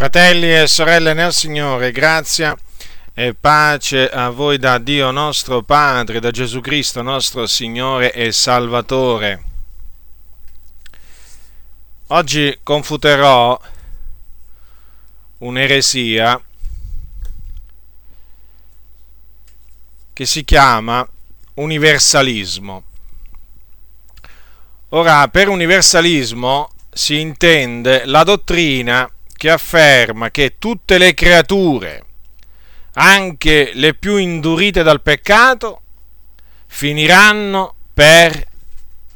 Fratelli e sorelle nel Signore, grazia e pace a voi da Dio nostro Padre, da Gesù Cristo nostro Signore e Salvatore. Oggi confuterò un'eresia che si chiama universalismo. Ora, per universalismo si intende la dottrina che afferma che tutte le creature, anche le più indurite dal peccato, finiranno per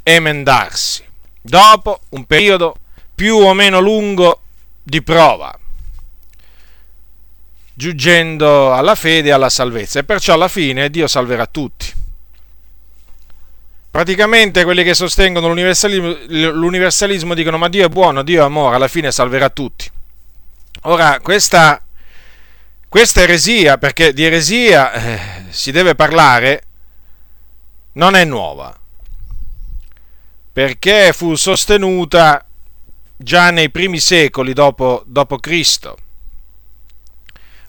emendarsi dopo un periodo più o meno lungo di prova, giungendo alla fede e alla salvezza. E perciò alla fine Dio salverà tutti. Praticamente quelli che sostengono l'universalismo, l'universalismo dicono ma Dio è buono, Dio è amore, alla fine salverà tutti. Ora, questa, questa eresia, perché di eresia eh, si deve parlare, non è nuova, perché fu sostenuta già nei primi secoli dopo, dopo Cristo.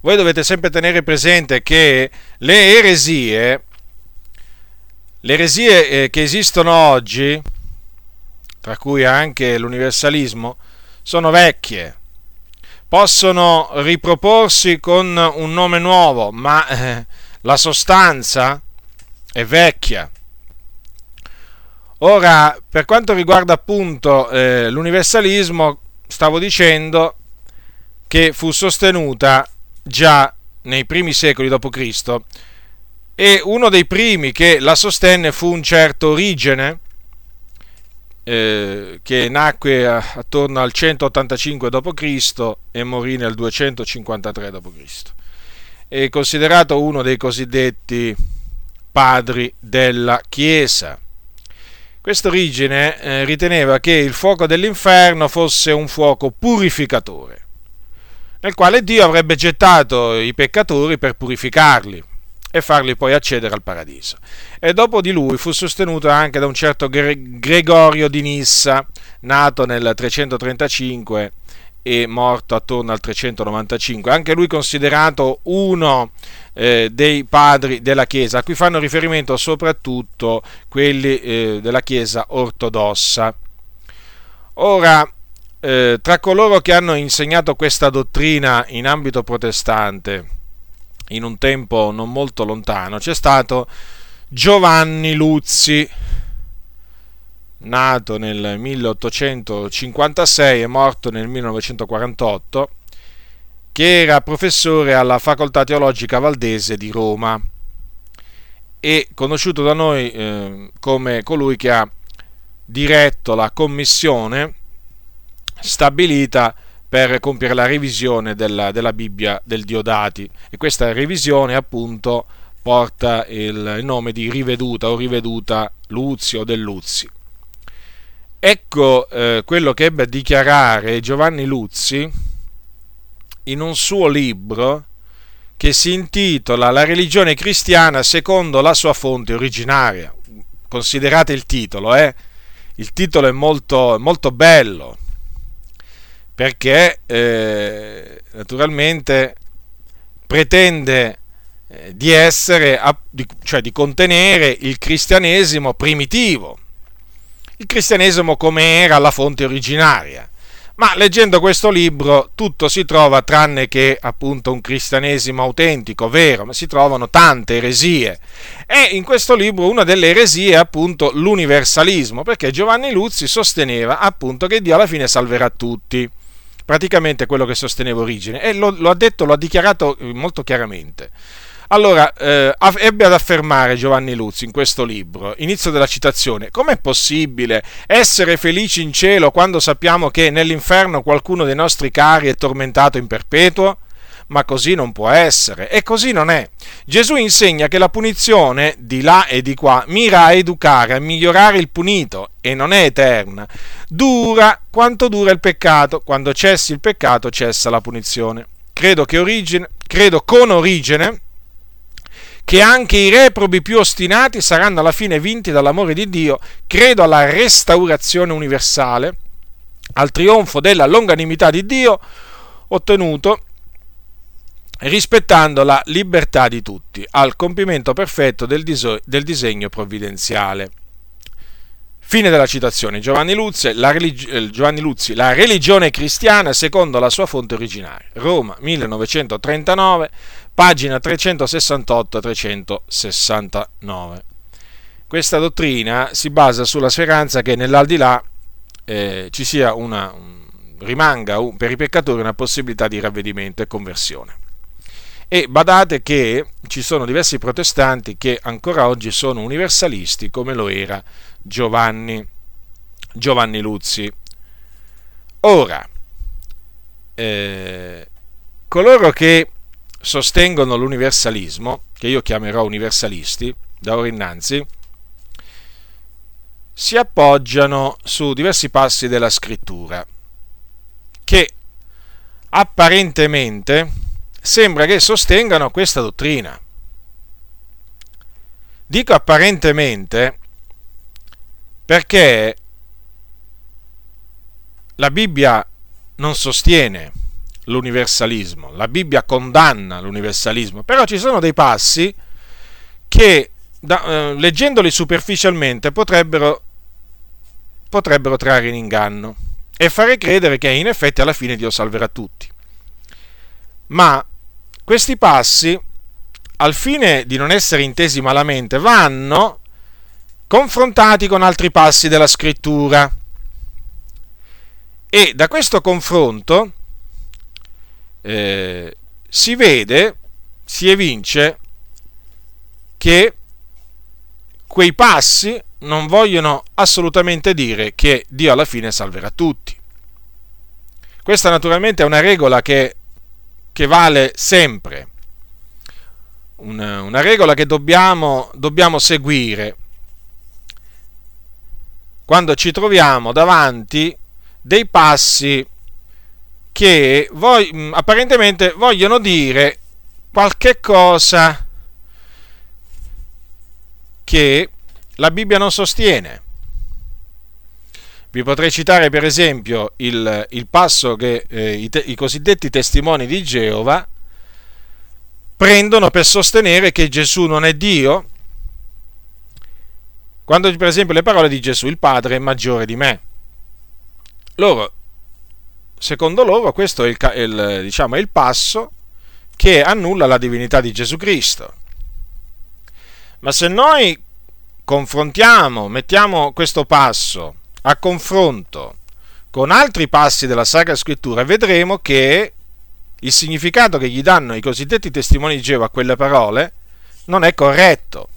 Voi dovete sempre tenere presente che le eresie, le eresie eh, che esistono oggi, tra cui anche l'universalismo, sono vecchie possono riproporsi con un nome nuovo, ma eh, la sostanza è vecchia. Ora, per quanto riguarda appunto eh, l'universalismo, stavo dicendo che fu sostenuta già nei primi secoli d.C. e uno dei primi che la sostenne fu un certo Origene, eh, che nacque attorno al 185 d.C. e morì nel 253 d.C. È considerato uno dei cosiddetti padri della Chiesa. Quest'origine eh, riteneva che il fuoco dell'inferno fosse un fuoco purificatore, nel quale Dio avrebbe gettato i peccatori per purificarli e farli poi accedere al paradiso. E dopo di lui fu sostenuto anche da un certo Gregorio di Nissa, nato nel 335 e morto attorno al 395, anche lui considerato uno eh, dei padri della Chiesa, a cui fanno riferimento soprattutto quelli eh, della Chiesa ortodossa. Ora, eh, tra coloro che hanno insegnato questa dottrina in ambito protestante, in un tempo non molto lontano, c'è stato Giovanni Luzzi, nato nel 1856 e morto nel 1948, che era professore alla Facoltà Teologica Valdese di Roma e conosciuto da noi eh, come colui che ha diretto la commissione stabilita per compiere la revisione della, della Bibbia del Diodati e questa revisione appunto porta il, il nome di riveduta o riveduta Luzio del Luzzi. Ecco eh, quello che ebbe a dichiarare Giovanni Luzzi in un suo libro che si intitola La religione cristiana secondo la sua fonte originaria. Considerate il titolo, eh? Il titolo è molto, molto bello, perché eh, naturalmente pretende eh, di essere, cioè di contenere il cristianesimo primitivo, il cristianesimo come era la fonte originaria. Ma leggendo questo libro tutto si trova tranne che appunto un cristianesimo autentico, vero, ma si trovano tante eresie. E in questo libro una delle eresie è appunto l'universalismo, perché Giovanni Luzzi sosteneva appunto che Dio alla fine salverà tutti praticamente quello che sosteneva Origine e lo, lo ha detto, lo ha dichiarato eh, molto chiaramente. Allora, eh, ebbe ad affermare Giovanni Luzzi in questo libro, inizio della citazione, com'è possibile essere felici in cielo quando sappiamo che nell'inferno qualcuno dei nostri cari è tormentato in perpetuo? Ma così non può essere e così non è. Gesù insegna che la punizione di là e di qua mira a educare, a migliorare il punito e non è eterna. Dura quanto dura il peccato, quando cessi il peccato cessa la punizione. Credo, origine, credo con origine che anche i reprobi più ostinati saranno alla fine vinti dall'amore di Dio, credo alla restaurazione universale, al trionfo della longanimità di Dio, ottenuto rispettando la libertà di tutti, al compimento perfetto del, diso- del disegno provvidenziale. Fine della citazione. Giovanni Luzzi, la, religi- eh, Giovanni Luzzi, la religione cristiana secondo la sua fonte originaria. Roma, 1939, pagina 368-369. Questa dottrina si basa sulla speranza che nell'aldilà eh, ci sia una, un, rimanga per i peccatori una possibilità di ravvedimento e conversione. E badate che ci sono diversi protestanti che ancora oggi sono universalisti come lo era Giovanni, Giovanni Luzzi. Ora, eh, coloro che sostengono l'universalismo, che io chiamerò universalisti da ora innanzi, si appoggiano su diversi passi della scrittura che apparentemente sembra che sostengano questa dottrina. Dico apparentemente perché la Bibbia non sostiene l'universalismo, la Bibbia condanna l'universalismo, però ci sono dei passi che da, eh, leggendoli superficialmente potrebbero, potrebbero trarre in inganno e fare credere che in effetti alla fine Dio salverà tutti. Ma questi passi, al fine di non essere intesi malamente, vanno confrontati con altri passi della scrittura. E da questo confronto eh, si vede, si evince che quei passi non vogliono assolutamente dire che Dio alla fine salverà tutti. Questa naturalmente è una regola che, che vale sempre, una, una regola che dobbiamo, dobbiamo seguire quando ci troviamo davanti dei passi che voi, mm, apparentemente vogliono dire qualche cosa che la Bibbia non sostiene. Vi potrei citare per esempio il, il passo che eh, i, te, i cosiddetti testimoni di Geova prendono per sostenere che Gesù non è Dio quando per esempio le parole di Gesù, il Padre è maggiore di me. Loro, secondo loro, questo è il, il, diciamo, è il passo che annulla la divinità di Gesù Cristo. Ma se noi confrontiamo, mettiamo questo passo a confronto con altri passi della Sacra Scrittura, vedremo che il significato che gli danno i cosiddetti testimoni di Geova a quelle parole non è corretto.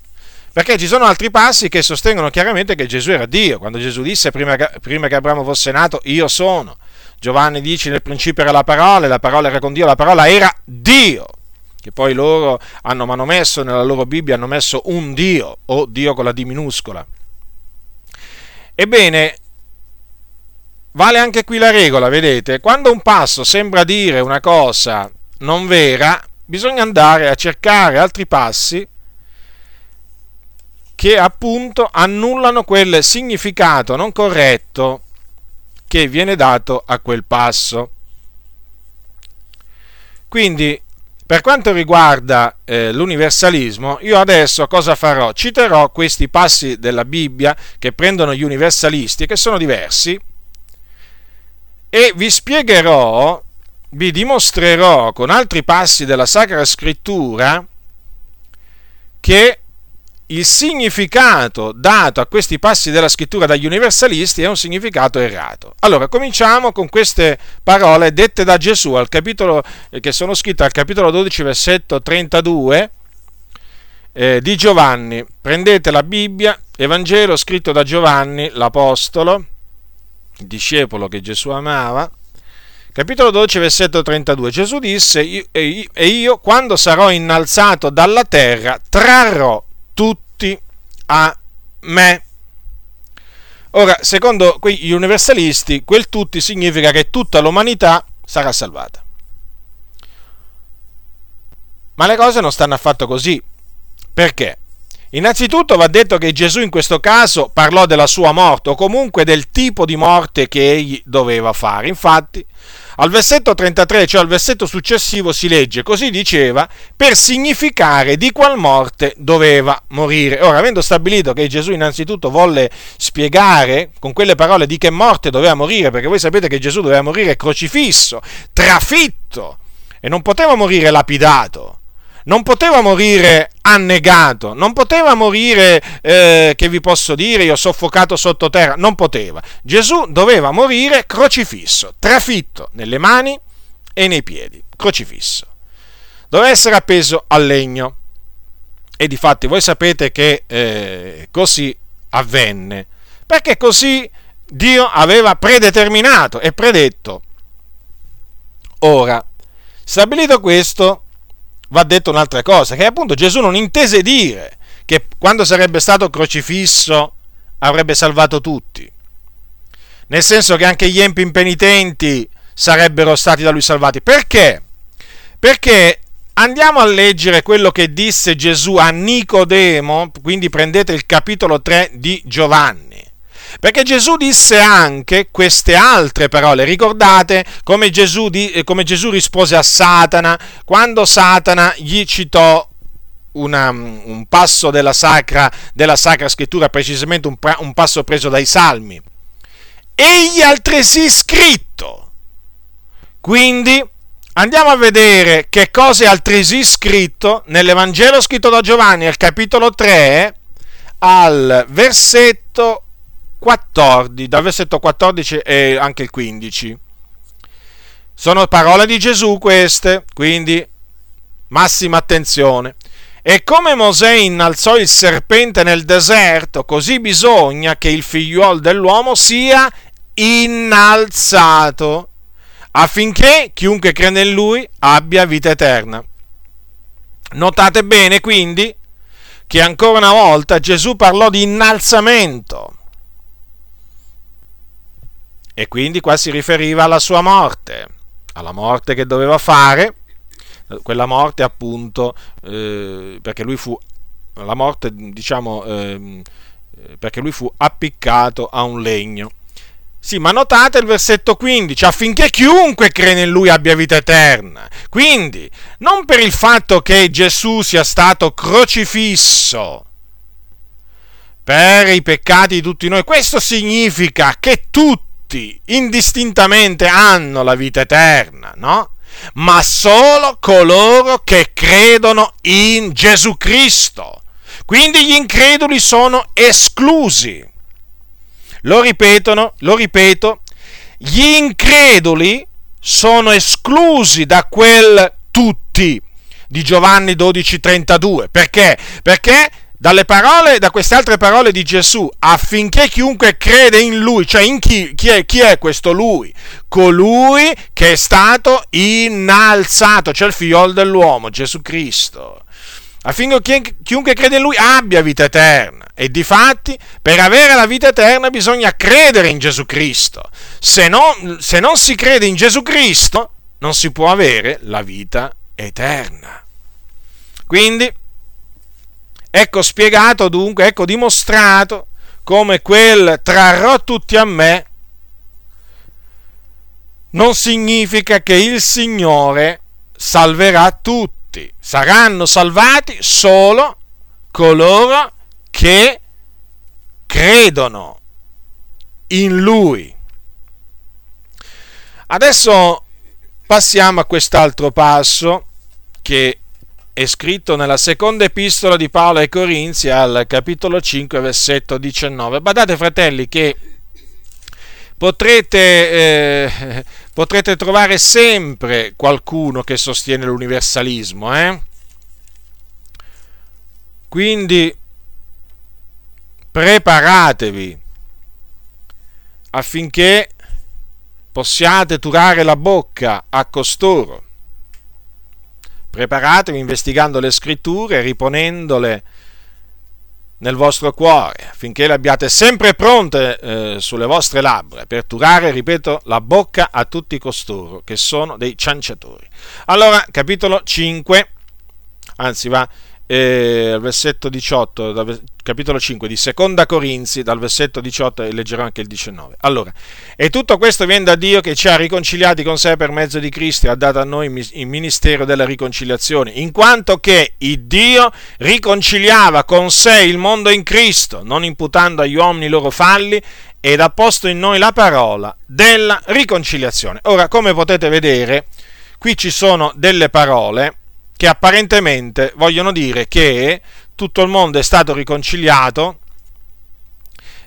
Perché ci sono altri passi che sostengono chiaramente che Gesù era Dio. Quando Gesù disse prima che, prima che Abramo fosse nato, io sono. Giovanni dice nel principio era la parola, la parola era con Dio, la parola era Dio. Che poi loro hanno manomesso nella loro Bibbia, hanno messo un Dio, o Dio con la D minuscola. Ebbene, vale anche qui la regola, vedete? Quando un passo sembra dire una cosa non vera, bisogna andare a cercare altri passi che appunto annullano quel significato non corretto che viene dato a quel passo. Quindi, per quanto riguarda eh, l'universalismo, io adesso cosa farò? Citerò questi passi della Bibbia che prendono gli universalisti, che sono diversi, e vi spiegherò, vi dimostrerò con altri passi della Sacra Scrittura che il significato dato a questi passi della scrittura dagli universalisti è un significato errato. Allora, cominciamo con queste parole dette da Gesù capitolo, eh, che sono scritte al capitolo 12, versetto 32 eh, di Giovanni. Prendete la Bibbia, Evangelo scritto da Giovanni, l'Apostolo, il discepolo che Gesù amava. Capitolo 12, versetto 32. Gesù disse, e io, quando sarò innalzato dalla terra, trarrò tutti a me. Ora, secondo gli universalisti, quel tutti significa che tutta l'umanità sarà salvata. Ma le cose non stanno affatto così. Perché? Innanzitutto va detto che Gesù in questo caso parlò della sua morte o comunque del tipo di morte che egli doveva fare. Infatti, Al versetto 33, cioè al versetto successivo, si legge, così diceva, per significare di qual morte doveva morire. Ora, avendo stabilito che Gesù innanzitutto volle spiegare con quelle parole di che morte doveva morire, perché voi sapete che Gesù doveva morire crocifisso, trafitto, e non poteva morire lapidato non poteva morire annegato, non poteva morire, eh, che vi posso dire, io soffocato sottoterra, non poteva. Gesù doveva morire crocifisso, trafitto nelle mani e nei piedi, crocifisso. Doveva essere appeso al legno. E di fatti voi sapete che eh, così avvenne, perché così Dio aveva predeterminato e predetto. Ora, stabilito questo, va detto un'altra cosa, che appunto Gesù non intese dire che quando sarebbe stato crocifisso avrebbe salvato tutti. Nel senso che anche gli empi impenitenti sarebbero stati da lui salvati. Perché? Perché andiamo a leggere quello che disse Gesù a Nicodemo, quindi prendete il capitolo 3 di Giovanni. Perché Gesù disse anche queste altre parole. Ricordate come Gesù, di, come Gesù rispose a Satana quando Satana gli citò una, un passo della sacra, della sacra, scrittura, precisamente un, un passo preso dai salmi. Egli altresì scritto. Quindi andiamo a vedere che cosa è altresì scritto nell'Evangelo scritto da Giovanni al capitolo 3 al versetto 14, dal versetto 14 e anche il 15. Sono parole di Gesù queste, quindi massima attenzione. E come Mosè innalzò il serpente nel deserto, così bisogna che il figliuolo dell'uomo sia innalzato, affinché chiunque crede in lui abbia vita eterna. Notate bene quindi che ancora una volta Gesù parlò di innalzamento e quindi qua si riferiva alla sua morte, alla morte che doveva fare, quella morte appunto eh, perché lui fu la morte diciamo eh, perché lui fu appiccato a un legno. Sì, ma notate il versetto 15, affinché chiunque crede in lui abbia vita eterna. Quindi, non per il fatto che Gesù sia stato crocifisso per i peccati di tutti noi, questo significa che tutti tutti indistintamente hanno la vita eterna, no? Ma solo coloro che credono in Gesù Cristo. Quindi gli increduli sono esclusi. Lo ripetono, lo ripeto, gli increduli sono esclusi da quel tutti di Giovanni 12:32. Perché? Perché dalle parole, da queste altre parole di Gesù, affinché chiunque crede in lui, cioè in chi, chi, è, chi è questo lui? Colui che è stato innalzato, cioè il figliolo dell'uomo, Gesù Cristo. Affinché chiunque crede in lui abbia vita eterna. E difatti, per avere la vita eterna bisogna credere in Gesù Cristo. Se non, se non si crede in Gesù Cristo, non si può avere la vita eterna. Quindi, Ecco spiegato dunque, ecco dimostrato come quel trarrò tutti a me non significa che il Signore salverà tutti. Saranno salvati solo coloro che credono in Lui. Adesso passiamo a quest'altro passo che è scritto nella seconda epistola di Paolo ai Corinzi al capitolo 5 versetto 19. Badate fratelli che potrete, eh, potrete trovare sempre qualcuno che sostiene l'universalismo. Eh? Quindi preparatevi affinché possiate turare la bocca a costoro Preparatevi investigando le scritture, riponendole nel vostro cuore, affinché le abbiate sempre pronte eh, sulle vostre labbra, per turare, ripeto, la bocca a tutti costoro che sono dei cianciatori. Allora, capitolo 5, anzi va, eh, versetto 18, capitolo 5 di Seconda Corinzi, dal versetto 18 e leggerò anche il 19. Allora, e tutto questo viene da Dio che ci ha riconciliati con sé per mezzo di Cristo e ha dato a noi il ministero della riconciliazione, in quanto che il Dio riconciliava con sé il mondo in Cristo, non imputando agli uomini i loro falli, ed ha posto in noi la parola della riconciliazione. Ora, come potete vedere, qui ci sono delle parole che apparentemente vogliono dire che tutto il mondo è stato riconciliato,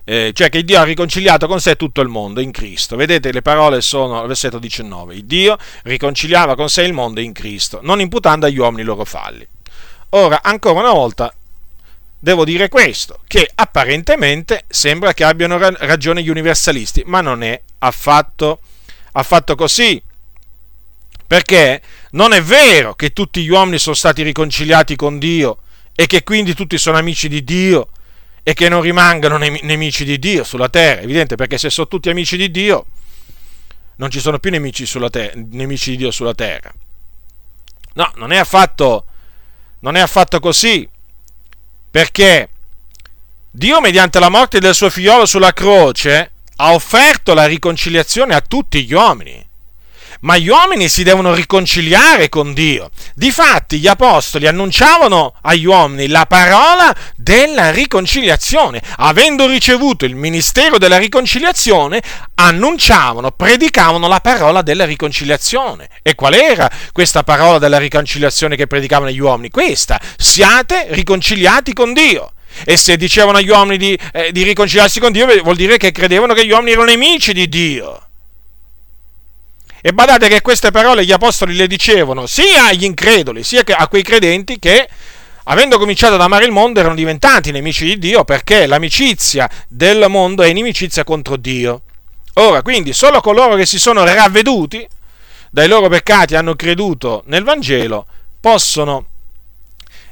eh, cioè che Dio ha riconciliato con sé tutto il mondo in Cristo. Vedete, le parole sono al versetto 19. Il Dio riconciliava con sé il mondo in Cristo, non imputando agli uomini i loro falli. Ora, ancora una volta, devo dire questo, che apparentemente sembra che abbiano ragione gli universalisti, ma non è affatto, affatto così. Perché non è vero che tutti gli uomini sono stati riconciliati con Dio e che quindi tutti sono amici di Dio e che non rimangano nemici di Dio sulla terra. Evidente perché se sono tutti amici di Dio non ci sono più nemici, ter- nemici di Dio sulla terra. No, non è affatto, non è affatto così. Perché Dio mediante la morte del suo figliolo sulla croce ha offerto la riconciliazione a tutti gli uomini ma gli uomini si devono riconciliare con Dio. Difatti gli apostoli annunciavano agli uomini la parola della riconciliazione. Avendo ricevuto il ministero della riconciliazione, annunciavano, predicavano la parola della riconciliazione. E qual era questa parola della riconciliazione che predicavano agli uomini? Questa, siate riconciliati con Dio. E se dicevano agli uomini di, eh, di riconciliarsi con Dio, vuol dire che credevano che gli uomini erano nemici di Dio. E badate che queste parole gli apostoli le dicevano sia agli increduli, sia a quei credenti che, avendo cominciato ad amare il mondo, erano diventati nemici di Dio perché l'amicizia del mondo è inimicizia contro Dio. Ora, quindi, solo coloro che si sono ravveduti dai loro peccati e hanno creduto nel Vangelo possono,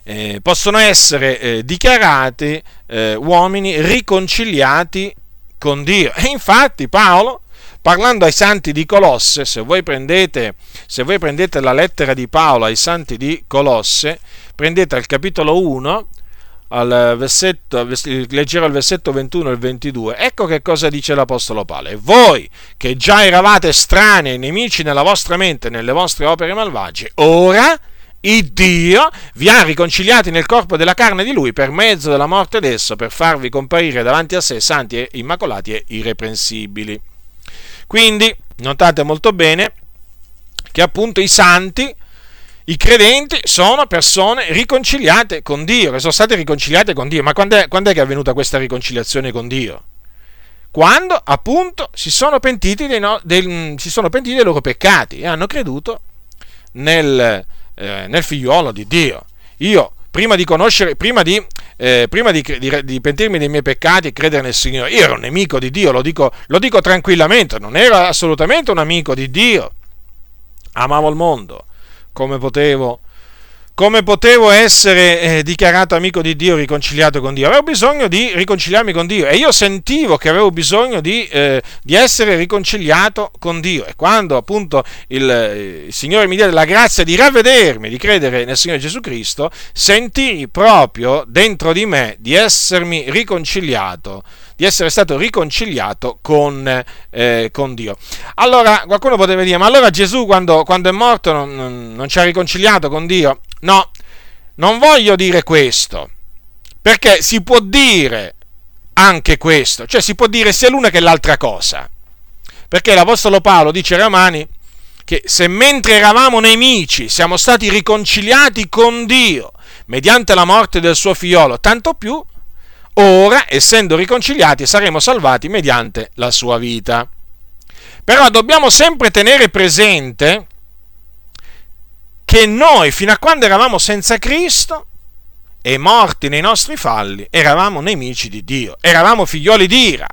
eh, possono essere eh, dichiarati eh, uomini riconciliati con Dio. E infatti Paolo parlando ai santi di Colosse, se voi, prendete, se voi prendete la lettera di Paolo ai santi di Colosse, prendete al capitolo 1, al versetto, leggerò il versetto 21 e il 22, ecco che cosa dice l'Apostolo Paolo. Voi, che già eravate strani e nemici nella vostra mente, nelle vostre opere malvagie, ora il Dio vi ha riconciliati nel corpo della carne di Lui per mezzo della morte d'esso, per farvi comparire davanti a sé santi e immacolati e irreprensibili. Quindi notate molto bene che appunto i santi, i credenti sono persone riconciliate con Dio, che sono state riconciliate con Dio. Ma quando è, che è avvenuta questa riconciliazione con Dio? Quando appunto si sono pentiti dei, no, del, si sono pentiti dei loro peccati e hanno creduto nel, eh, nel figliuolo di Dio. Io prima di conoscere, prima di, eh, prima di, di, di, pentirmi dei miei peccati e credere nel Signore, io ero un nemico di Dio, lo dico, lo dico tranquillamente, non ero assolutamente un amico di Dio. Amavo il mondo, come potevo come potevo essere eh, dichiarato amico di Dio, riconciliato con Dio? Avevo bisogno di riconciliarmi con Dio e io sentivo che avevo bisogno di, eh, di essere riconciliato con Dio. E quando appunto il, eh, il, Signore mi diede la grazia di ravvedermi, di credere nel Signore Gesù Cristo, sentii proprio dentro di me di essermi riconciliato di essere stato riconciliato con, eh, con, Dio. Allora, qualcuno potrebbe dire, ma allora Gesù quando, quando è morto non, non ci ha riconciliato con Dio? No, non voglio dire questo, perché si può dire anche questo, cioè si può dire sia l'una che l'altra cosa. Perché l'Apostolo Paolo dice ai Romani che se mentre eravamo nemici siamo stati riconciliati con Dio mediante la morte del suo figliolo, tanto più ora, essendo riconciliati, saremo salvati mediante la sua vita. Però dobbiamo sempre tenere presente che noi, fino a quando eravamo senza Cristo e morti nei nostri falli, eravamo nemici di Dio, eravamo figlioli di ira.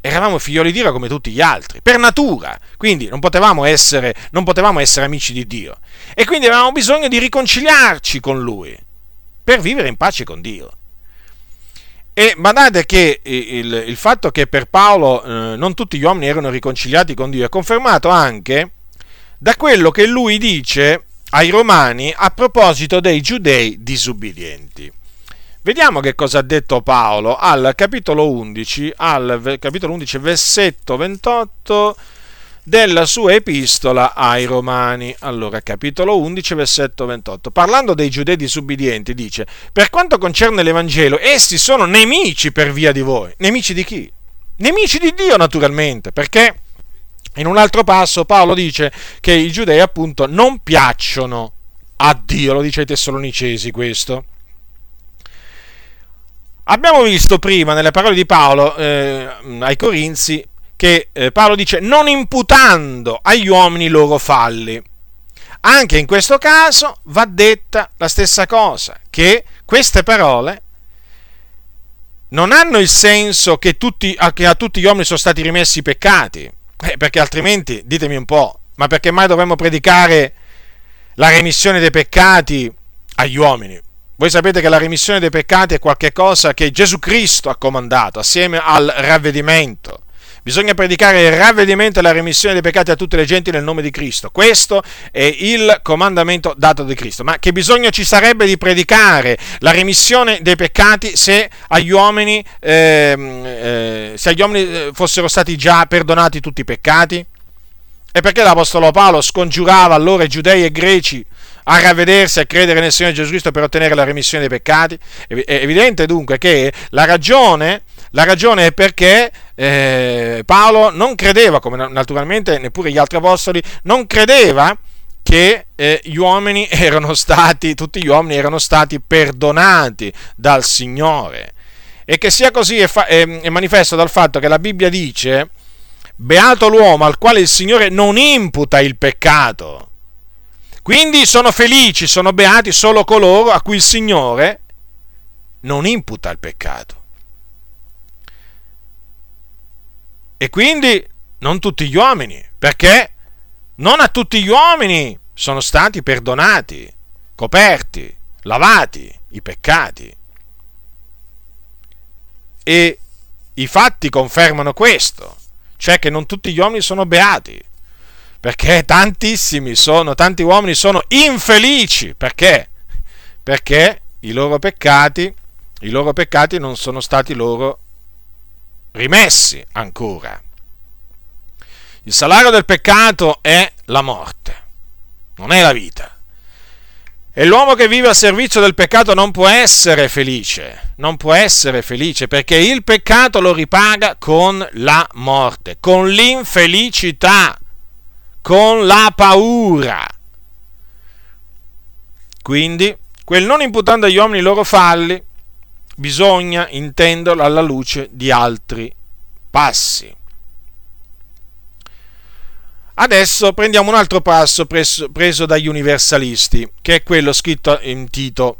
Eravamo figlioli di ira come tutti gli altri, per natura, quindi non potevamo, essere, non potevamo essere amici di Dio. E quindi avevamo bisogno di riconciliarci con Lui, per vivere in pace con Dio. E badate che il, il fatto che per Paolo eh, non tutti gli uomini erano riconciliati con Dio è confermato anche da quello che lui dice ai Romani a proposito dei giudei disubbidienti. Vediamo che cosa ha detto Paolo al capitolo 11, al capitolo 11 versetto 28 della sua epistola ai Romani. Allora, capitolo 11, versetto 28. Parlando dei giudei disubbidienti, dice: Per quanto concerne l'Evangelo, essi sono nemici per via di voi. Nemici di chi? Nemici di Dio, naturalmente, perché in un altro passo Paolo dice che i giudei, appunto, non piacciono a Dio, lo dice ai Tessalonicesi questo. Abbiamo visto prima nelle parole di Paolo eh, ai Corinzi che eh, Paolo dice non imputando agli uomini i loro falli. Anche in questo caso va detta la stessa cosa, che queste parole non hanno il senso che, tutti, che a tutti gli uomini sono stati rimessi i peccati, eh, perché altrimenti, ditemi un po', ma perché mai dovremmo predicare la remissione dei peccati agli uomini? Voi sapete che la remissione dei peccati è qualcosa che Gesù Cristo ha comandato assieme al ravvedimento. Bisogna predicare il ravvedimento e la remissione dei peccati a tutte le genti nel nome di Cristo. Questo è il comandamento dato di Cristo. Ma che bisogno ci sarebbe di predicare la remissione dei peccati se agli uomini, eh, eh, se agli uomini eh, fossero stati già perdonati tutti i peccati? E perché l'Apostolo Paolo scongiurava allora i giudei e i greci a ravvedersi e a credere nel Signore Gesù Cristo per ottenere la remissione dei peccati. È evidente dunque che la ragione, la ragione è perché eh, Paolo non credeva, come naturalmente neppure gli altri apostoli, non credeva che eh, gli uomini erano stati, tutti gli uomini erano stati perdonati dal Signore. E che sia così è, fa- è, è manifesto dal fatto che la Bibbia dice, beato l'uomo al quale il Signore non imputa il peccato. Quindi sono felici, sono beati solo coloro a cui il Signore non imputa il peccato. E quindi non tutti gli uomini, perché non a tutti gli uomini sono stati perdonati, coperti, lavati i peccati. E i fatti confermano questo, cioè che non tutti gli uomini sono beati perché tantissimi sono, tanti uomini sono infelici, perché? Perché i loro peccati, i loro peccati non sono stati loro rimessi ancora. Il salario del peccato è la morte, non è la vita. E l'uomo che vive al servizio del peccato non può essere felice, non può essere felice perché il peccato lo ripaga con la morte, con l'infelicità con la paura. Quindi, quel non imputando agli uomini i loro falli, bisogna intenderlo alla luce di altri passi. Adesso prendiamo un altro passo preso, preso, dagli universalisti, che è quello scritto in Tito,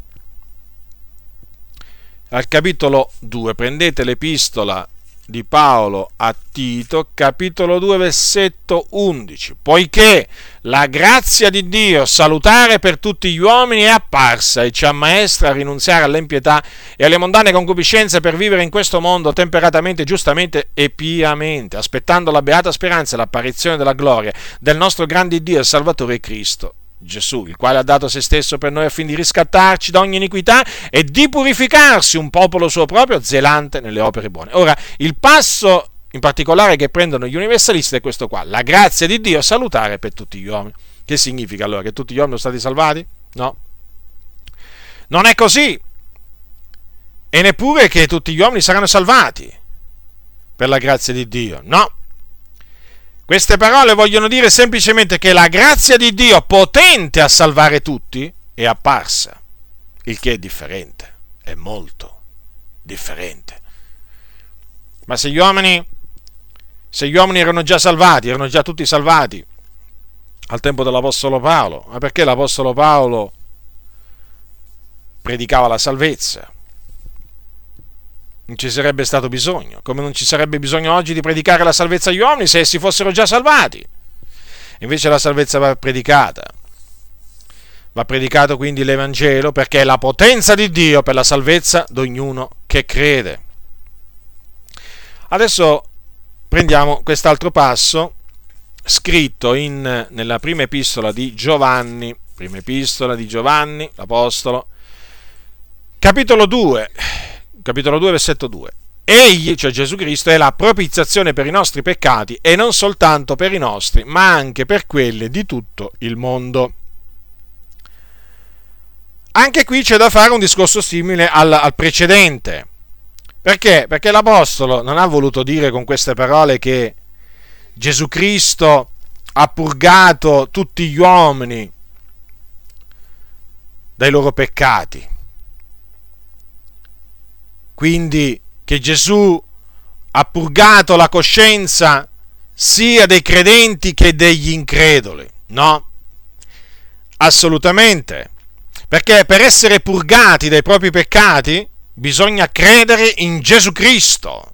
al capitolo 2. Prendete l'epistola di Paolo a Tito, capitolo 2, versetto 11. Poiché la grazia di Dio salutare per tutti gli uomini è apparsa e ci ammaestra a rinunziare all'impietà e alle mondane concupiscenze per vivere in questo mondo temperatamente, giustamente e piamente, aspettando la beata speranza e l'apparizione della gloria del nostro grande Dio e Salvatore Cristo Gesù, il quale ha dato se stesso per noi affin di riscattarci da ogni iniquità e di purificarsi un popolo suo proprio, zelante nelle opere buone. Ora, il passo in particolare che prendono gli universalisti è questo qua, la grazia di Dio salutare per tutti gli uomini. Che significa allora? Che tutti gli uomini sono stati salvati? No. Non è così. E neppure che tutti gli uomini saranno salvati per la grazia di Dio. No. Queste parole vogliono dire semplicemente che la grazia di Dio potente a salvare tutti è apparsa, il che è differente, è molto differente. Ma se gli uomini, se gli uomini erano già salvati, erano già tutti salvati al tempo dell'Apostolo Paolo, ma perché l'Apostolo Paolo predicava la salvezza? Non ci sarebbe stato bisogno, come non ci sarebbe bisogno oggi di predicare la salvezza agli uomini se essi fossero già salvati. Invece la salvezza va predicata. Va predicato quindi l'Evangelo perché è la potenza di Dio per la salvezza di ognuno che crede. Adesso prendiamo quest'altro passo scritto in, nella prima epistola di Giovanni, prima epistola di Giovanni, l'Apostolo, capitolo 2, capitolo 2, versetto 2. Egli, cioè Gesù Cristo, è la propiziazione per i nostri peccati e non soltanto per i nostri, ma anche per quelli di tutto il mondo. Anche qui c'è da fare un discorso simile al, al precedente. Perché? Perché l'Apostolo non ha voluto dire con queste parole che Gesù Cristo ha purgato tutti gli uomini dai loro peccati. Quindi che Gesù ha purgato la coscienza sia dei credenti che degli increduli. No, assolutamente. Perché per essere purgati dai propri peccati bisogna credere in Gesù Cristo.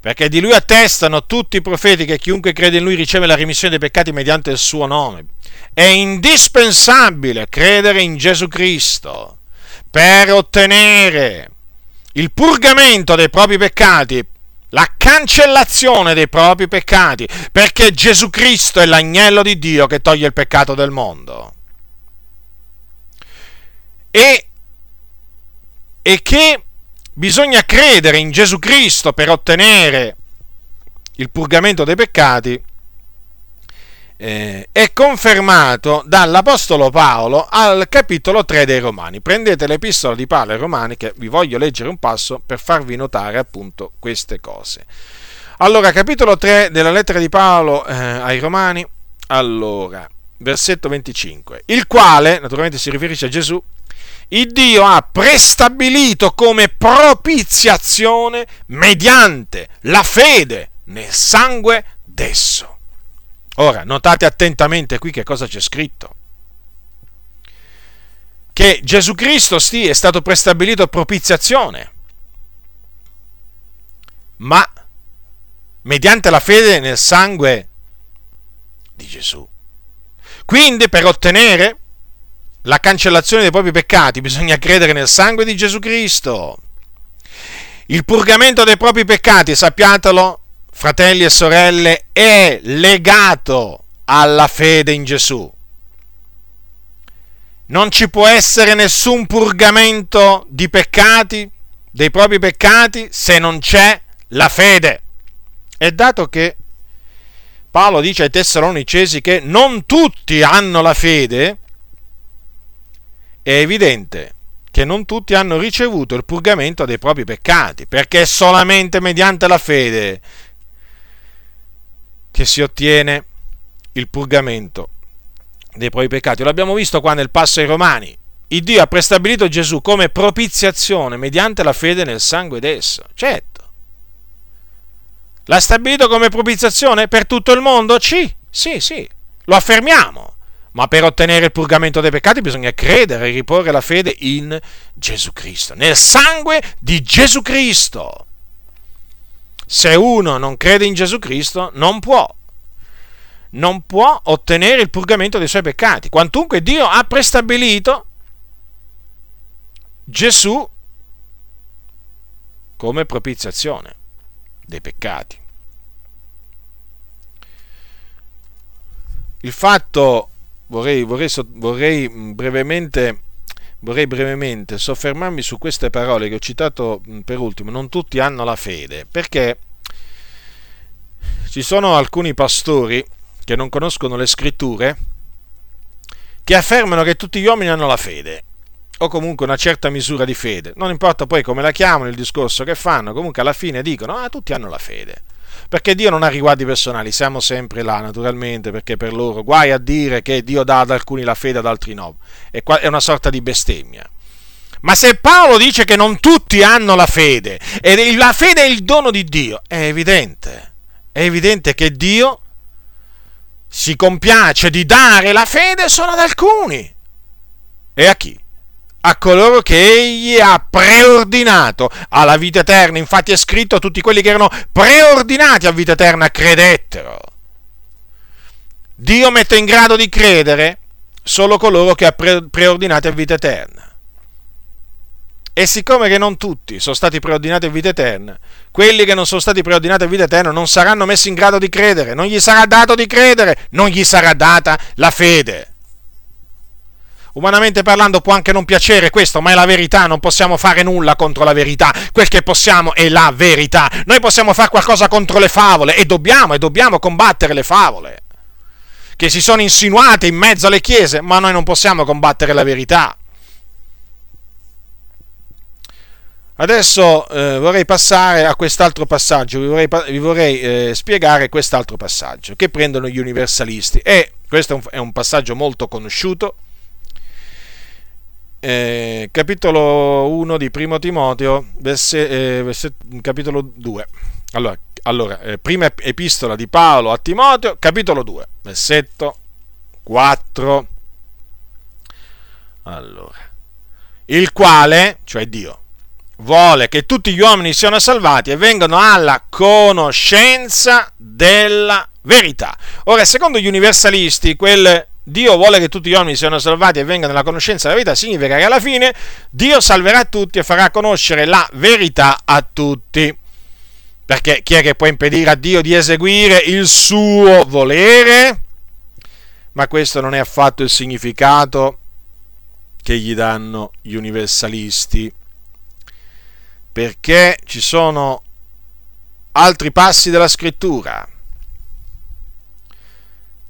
Perché di lui attestano tutti i profeti che chiunque crede in lui riceve la remissione dei peccati mediante il suo nome. È indispensabile credere in Gesù Cristo per ottenere il purgamento dei propri peccati, la cancellazione dei propri peccati, perché Gesù Cristo è l'agnello di Dio che toglie il peccato del mondo. E, e che bisogna credere in Gesù Cristo per ottenere il purgamento dei peccati eh, è confermato dall'Apostolo Paolo al capitolo 3 dei Romani. Prendete l'epistola di Paolo ai Romani che vi voglio leggere un passo per farvi notare appunto queste cose. Allora, capitolo 3 della lettera di Paolo eh, ai Romani, allora, versetto 25, il quale, naturalmente si riferisce a Gesù, il Dio ha prestabilito come propiziazione mediante la fede nel sangue d'esso Ora, notate attentamente qui che cosa c'è scritto. Che Gesù Cristo sì, è stato prestabilito propiziazione, ma mediante la fede nel sangue di Gesù. Quindi per ottenere la cancellazione dei propri peccati bisogna credere nel sangue di Gesù Cristo. Il purgamento dei propri peccati, sappiatelo, fratelli e sorelle, è legato alla fede in Gesù. Non ci può essere nessun purgamento di peccati, dei propri peccati, se non c'è la fede. E dato che Paolo dice ai Tessalonicesi che non tutti hanno la fede, è evidente che non tutti hanno ricevuto il purgamento dei propri peccati, perché è solamente mediante la fede che si ottiene il purgamento dei propri peccati. Lo abbiamo visto qua nel passo ai Romani. Il Dio ha prestabilito Gesù come propiziazione mediante la fede nel sangue d'esso. Certo. L'ha stabilito come propiziazione per tutto il mondo? Sì, sì, sì, lo affermiamo. Ma per ottenere il purgamento dei peccati bisogna credere e riporre la fede in Gesù Cristo, nel sangue di Gesù Cristo se uno non crede in Gesù Cristo, non può, non può ottenere il purgamento dei suoi peccati. Quantunque Dio ha prestabilito Gesù come propiziazione dei peccati. Il fatto, vorrei, vorrei, vorrei brevemente vorrei brevemente soffermarmi su queste parole che ho citato per ultimo. Non tutti hanno la fede, perché ci sono alcuni pastori che non conoscono le scritture che affermano che tutti gli uomini hanno la fede o comunque una certa misura di fede. Non importa poi come la chiamano, il discorso che fanno, comunque alla fine dicono, ah, tutti hanno la fede perché Dio non ha riguardi personali, siamo sempre là naturalmente, perché per loro guai a dire che Dio dà ad alcuni la fede, ad altri no, è una sorta di bestemmia. Ma se Paolo dice che non tutti hanno la fede, e la fede è il dono di Dio, è evidente, è evidente che Dio si compiace di dare la fede solo ad alcuni. E a chi? A coloro che egli ha preordinato alla vita eterna. Infatti è scritto a tutti quelli che erano preordinati a vita eterna credettero. Dio mette in grado di credere solo coloro che ha pre- preordinati a vita eterna. E siccome che non tutti sono stati preordinati a vita eterna, quelli che non sono stati preordinati a vita eterna non saranno messi in grado di credere, non gli sarà dato di credere, non gli sarà data la fede. Umanamente parlando può anche non piacere questo, ma è la verità, non possiamo fare nulla contro la verità, quel che possiamo è la verità. Noi possiamo fare qualcosa contro le favole e dobbiamo, e dobbiamo combattere le favole che si sono insinuate in mezzo alle chiese, ma noi non possiamo combattere la verità. Adesso eh, vorrei passare a quest'altro passaggio, vi vorrei, vi vorrei eh, spiegare quest'altro passaggio che prendono gli universalisti. E questo è un, è un passaggio molto conosciuto, eh, capitolo 1 di Primo Timoteo, verse, eh, verset, capitolo 2. Allora, allora eh, prima epistola di Paolo a Timoteo, capitolo 2, versetto 4. Allora, il quale, cioè Dio, vuole che tutti gli uomini siano salvati e vengano alla conoscenza della verità. Ora, secondo gli universalisti, quel Dio vuole che tutti gli uomini siano salvati e vengano alla conoscenza della verità, significa che alla fine Dio salverà tutti e farà conoscere la verità a tutti. Perché chi è che può impedire a Dio di eseguire il suo volere? Ma questo non è affatto il significato che gli danno gli universalisti, perché ci sono altri passi della scrittura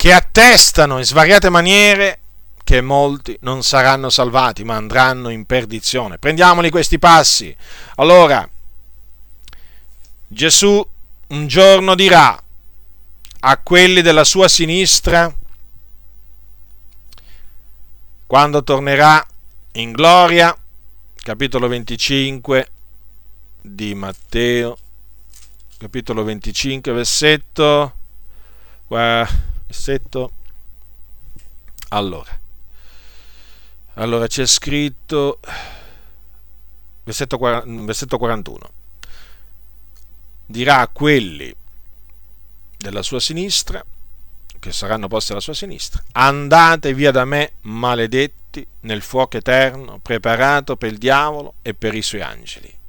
che attestano in svariate maniere che molti non saranno salvati, ma andranno in perdizione. Prendiamoli questi passi. Allora, Gesù un giorno dirà a quelli della sua sinistra, quando tornerà in gloria, capitolo 25 di Matteo, capitolo 25, versetto versetto allora. Allora c'è scritto versetto, versetto 41 dirà a quelli della sua sinistra che saranno posti alla sua sinistra andate via da me maledetti nel fuoco eterno preparato per il diavolo e per i suoi angeli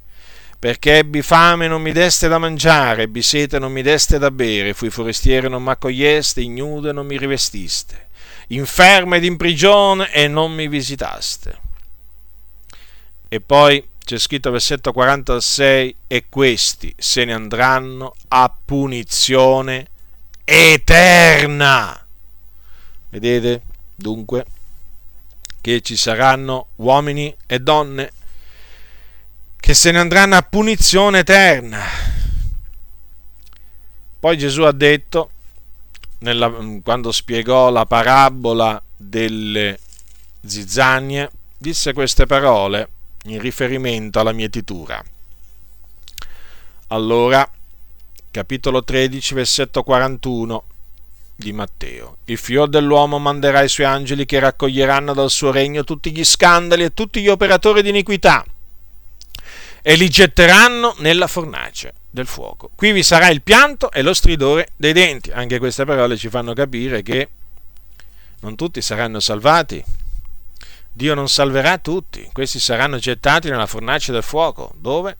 perché ebbi fame e non mi deste da mangiare, ebbi sete e non mi deste da bere, fui forestiere e non mi accoglieste, ignudo e non mi rivestiste, infermo ed in prigione e non mi visitaste. E poi c'è scritto versetto 46, e questi se ne andranno a punizione eterna. Vedete dunque che ci saranno uomini e donne che se ne andranno a punizione eterna. Poi Gesù ha detto, nella, quando spiegò la parabola delle zizzanie, disse queste parole in riferimento alla mietitura. Allora, capitolo 13, versetto 41 di Matteo. Il figlio dell'uomo manderà i suoi angeli che raccoglieranno dal suo regno tutti gli scandali e tutti gli operatori di iniquità e li getteranno nella fornace del fuoco. Qui vi sarà il pianto e lo stridore dei denti. Anche queste parole ci fanno capire che non tutti saranno salvati. Dio non salverà tutti, questi saranno gettati nella fornace del fuoco, dove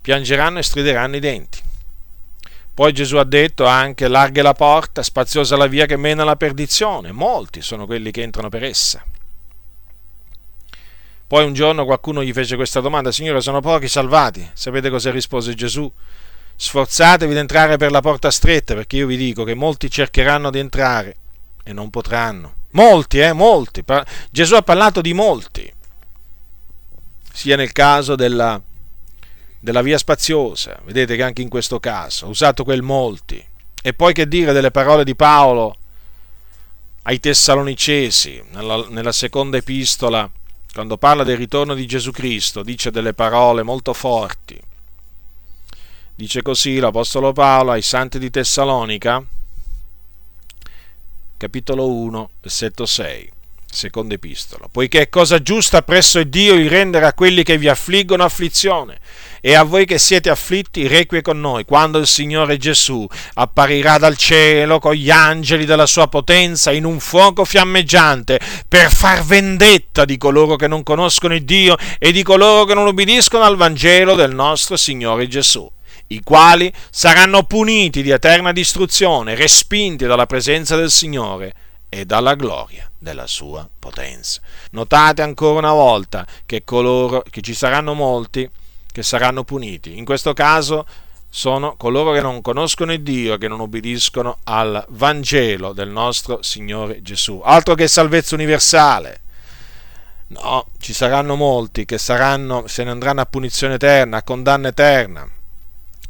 piangeranno e strideranno i denti. Poi Gesù ha detto anche larga la porta, spaziosa la via che mena alla perdizione, molti sono quelli che entrano per essa. Poi un giorno qualcuno gli fece questa domanda, Signore, sono pochi salvati. Sapete cosa rispose Gesù? Sforzatevi di entrare per la porta stretta, perché io vi dico che molti cercheranno di entrare e non potranno. Molti, eh, molti. Gesù ha parlato di molti, sia nel caso della, della via spaziosa, vedete che anche in questo caso ha usato quel molti. E poi che dire delle parole di Paolo ai Tessalonicesi, nella, nella seconda epistola, quando parla del ritorno di Gesù Cristo, dice delle parole molto forti. Dice così l'Apostolo Paolo ai Santi di Tessalonica, capitolo 1, versetto 6. seconda epistola, poiché è cosa giusta presso Dio il rendere a quelli che vi affliggono afflizione e a voi che siete afflitti requie con noi, quando il Signore Gesù apparirà dal cielo con gli angeli della sua potenza in un fuoco fiammeggiante per far vendetta di coloro che non conoscono il Dio e di coloro che non ubbidiscono al Vangelo del nostro Signore Gesù i quali saranno puniti di eterna distruzione, respinti dalla presenza del Signore e dalla gloria della sua potenza. Notate ancora una volta che, coloro, che ci saranno molti che saranno puniti. In questo caso sono coloro che non conoscono il Dio, che non obbediscono al Vangelo del nostro Signore Gesù. Altro che salvezza universale. No, ci saranno molti che saranno, se ne andranno a punizione eterna, a condanna eterna,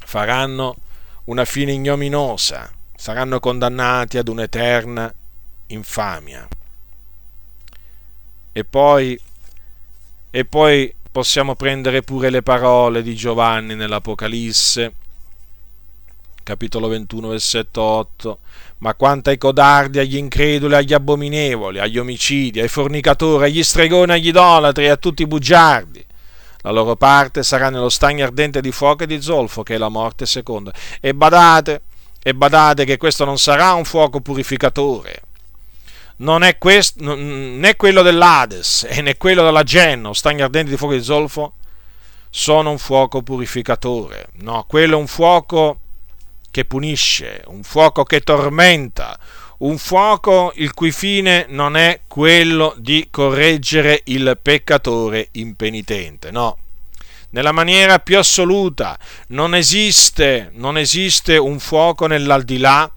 faranno una fine ignominosa, saranno condannati ad un'eterna infamia. E poi, e poi possiamo prendere pure le parole di Giovanni nell'Apocalisse, capitolo 21, versetto 8. Ma quanto ai codardi, agli increduli, agli abominevoli, agli omicidi, ai fornicatori, agli stregoni, agli idolatri a tutti i bugiardi, la loro parte sarà nello stagno ardente di fuoco e di zolfo, che è la morte seconda. E badate, e badate che questo non sarà un fuoco purificatore, non è questo, né quello dell'Ades né quello della Genno, stagni ardenti di fuoco di zolfo, sono un fuoco purificatore. No, quello è un fuoco che punisce, un fuoco che tormenta, un fuoco il cui fine non è quello di correggere il peccatore impenitente, no. Nella maniera più assoluta non esiste, non esiste un fuoco nell'aldilà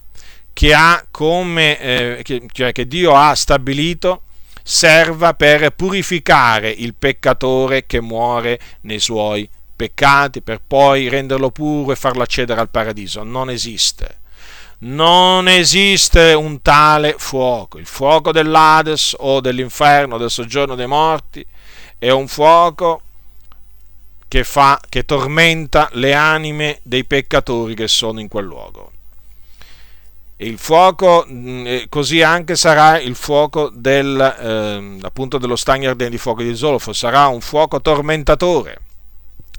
che, ha come, eh, che, cioè che Dio ha stabilito serva per purificare il peccatore che muore nei suoi peccati, per poi renderlo puro e farlo accedere al paradiso. Non esiste. Non esiste un tale fuoco. Il fuoco dell'Ades o dell'inferno, del soggiorno dei morti, è un fuoco che, fa, che tormenta le anime dei peccatori che sono in quel luogo fuoco, mm, così anche sarà il fuoco del, eh, appunto dello stagno ardente di fuoco di zolfo, sarà un fuoco tormentatore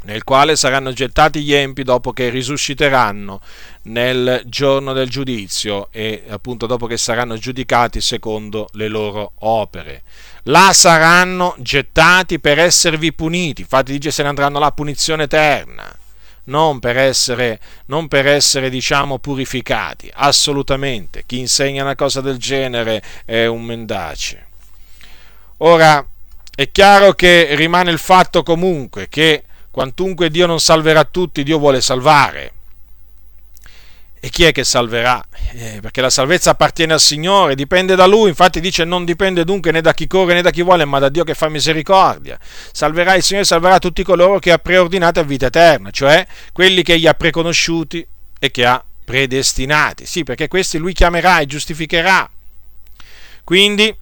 nel quale saranno gettati gli empi dopo che risusciteranno nel giorno del giudizio e appunto dopo che saranno giudicati secondo le loro opere. Là saranno gettati per esservi puniti, infatti dice se ne andranno là punizione eterna non per essere, non per essere diciamo, purificati, assolutamente. Chi insegna una cosa del genere è un mendace. Ora, è chiaro che rimane il fatto comunque che quantunque Dio non salverà tutti, Dio vuole salvare. E chi è che salverà? Eh, perché la salvezza appartiene al Signore, dipende da Lui, infatti dice non dipende dunque né da chi corre né da chi vuole, ma da Dio che fa misericordia. Salverà il Signore, salverà tutti coloro che ha preordinato a vita eterna, cioè quelli che gli ha preconosciuti e che ha predestinati. Sì, perché questi Lui chiamerà e giustificherà. Quindi,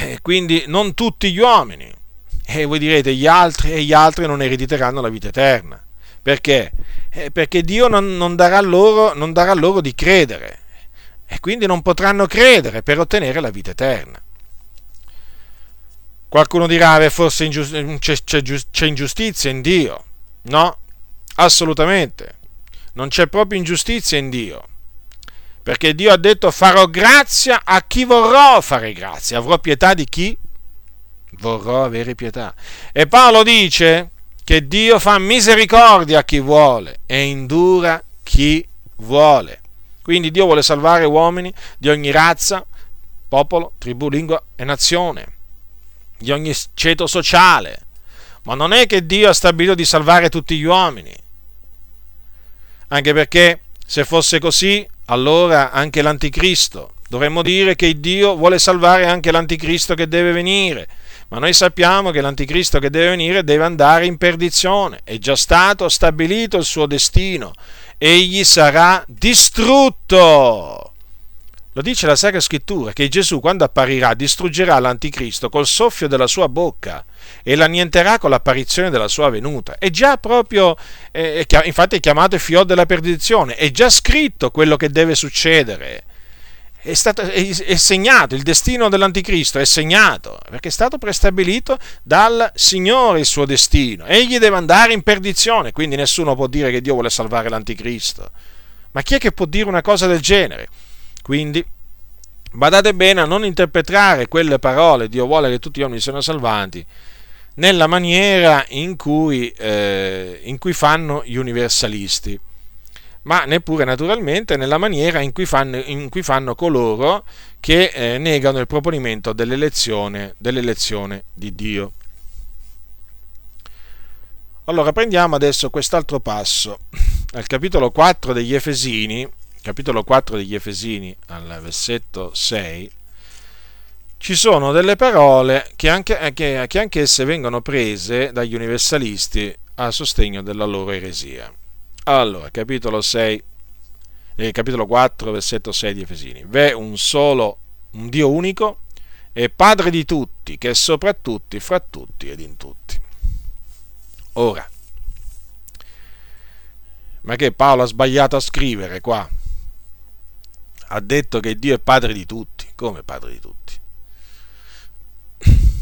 eh, quindi non tutti gli uomini. E voi direte gli altri e gli altri non erediteranno la vita eterna. Perché? Eh, perché Dio non, non, darà loro, non darà loro di credere e quindi non potranno credere per ottenere la vita eterna. Qualcuno dirà, forse c'è, c'è, c'è ingiustizia in Dio. No, assolutamente. Non c'è proprio ingiustizia in Dio. Perché Dio ha detto farò grazia a chi vorrò fare grazia, avrò pietà di chi vorrò avere pietà. E Paolo dice che Dio fa misericordia a chi vuole e indura chi vuole. Quindi Dio vuole salvare uomini di ogni razza, popolo, tribù, lingua e nazione, di ogni ceto sociale. Ma non è che Dio ha stabilito di salvare tutti gli uomini. Anche perché se fosse così, allora anche l'anticristo. Dovremmo dire che Dio vuole salvare anche l'anticristo che deve venire ma noi sappiamo che l'anticristo che deve venire deve andare in perdizione, è già stato stabilito il suo destino, egli sarà distrutto. Lo dice la Sacra Scrittura che Gesù quando apparirà distruggerà l'anticristo col soffio della sua bocca e l'annienterà con l'apparizione della sua venuta. È già proprio, è, infatti è chiamato il fior della perdizione, è già scritto quello che deve succedere. È, stato, è, è, segnato, il destino dell'anticristo è segnato, perché è stato prestabilito dal Signore il suo destino. Egli deve andare in perdizione, quindi nessuno può dire che Dio vuole salvare l'anticristo. Ma chi è che può dire una cosa del genere? Quindi badate bene a non interpretare quelle parole, Dio vuole che tutti gli uomini siano salvati, nella maniera in cui, eh, in cui fanno gli universalisti ma neppure naturalmente nella maniera in cui fanno, in cui fanno coloro che eh, negano il proponimento dell'elezione, dell'elezione di Dio. Allora prendiamo adesso quest'altro passo, al capitolo 4 degli Efesini, capitolo 4 degli Efesini, al versetto 6, ci sono delle parole che, anche, eh, che, che anch'esse vengono prese dagli universalisti a sostegno della loro eresia. Allora, capitolo 6, eh, capitolo 4, versetto 6 di Efesini. V'è un solo, un Dio unico e Padre di tutti, che è sopra tutti, fra tutti ed in tutti. Ora, ma che Paolo ha sbagliato a scrivere qua? Ha detto che Dio è Padre di tutti. Come Padre di tutti?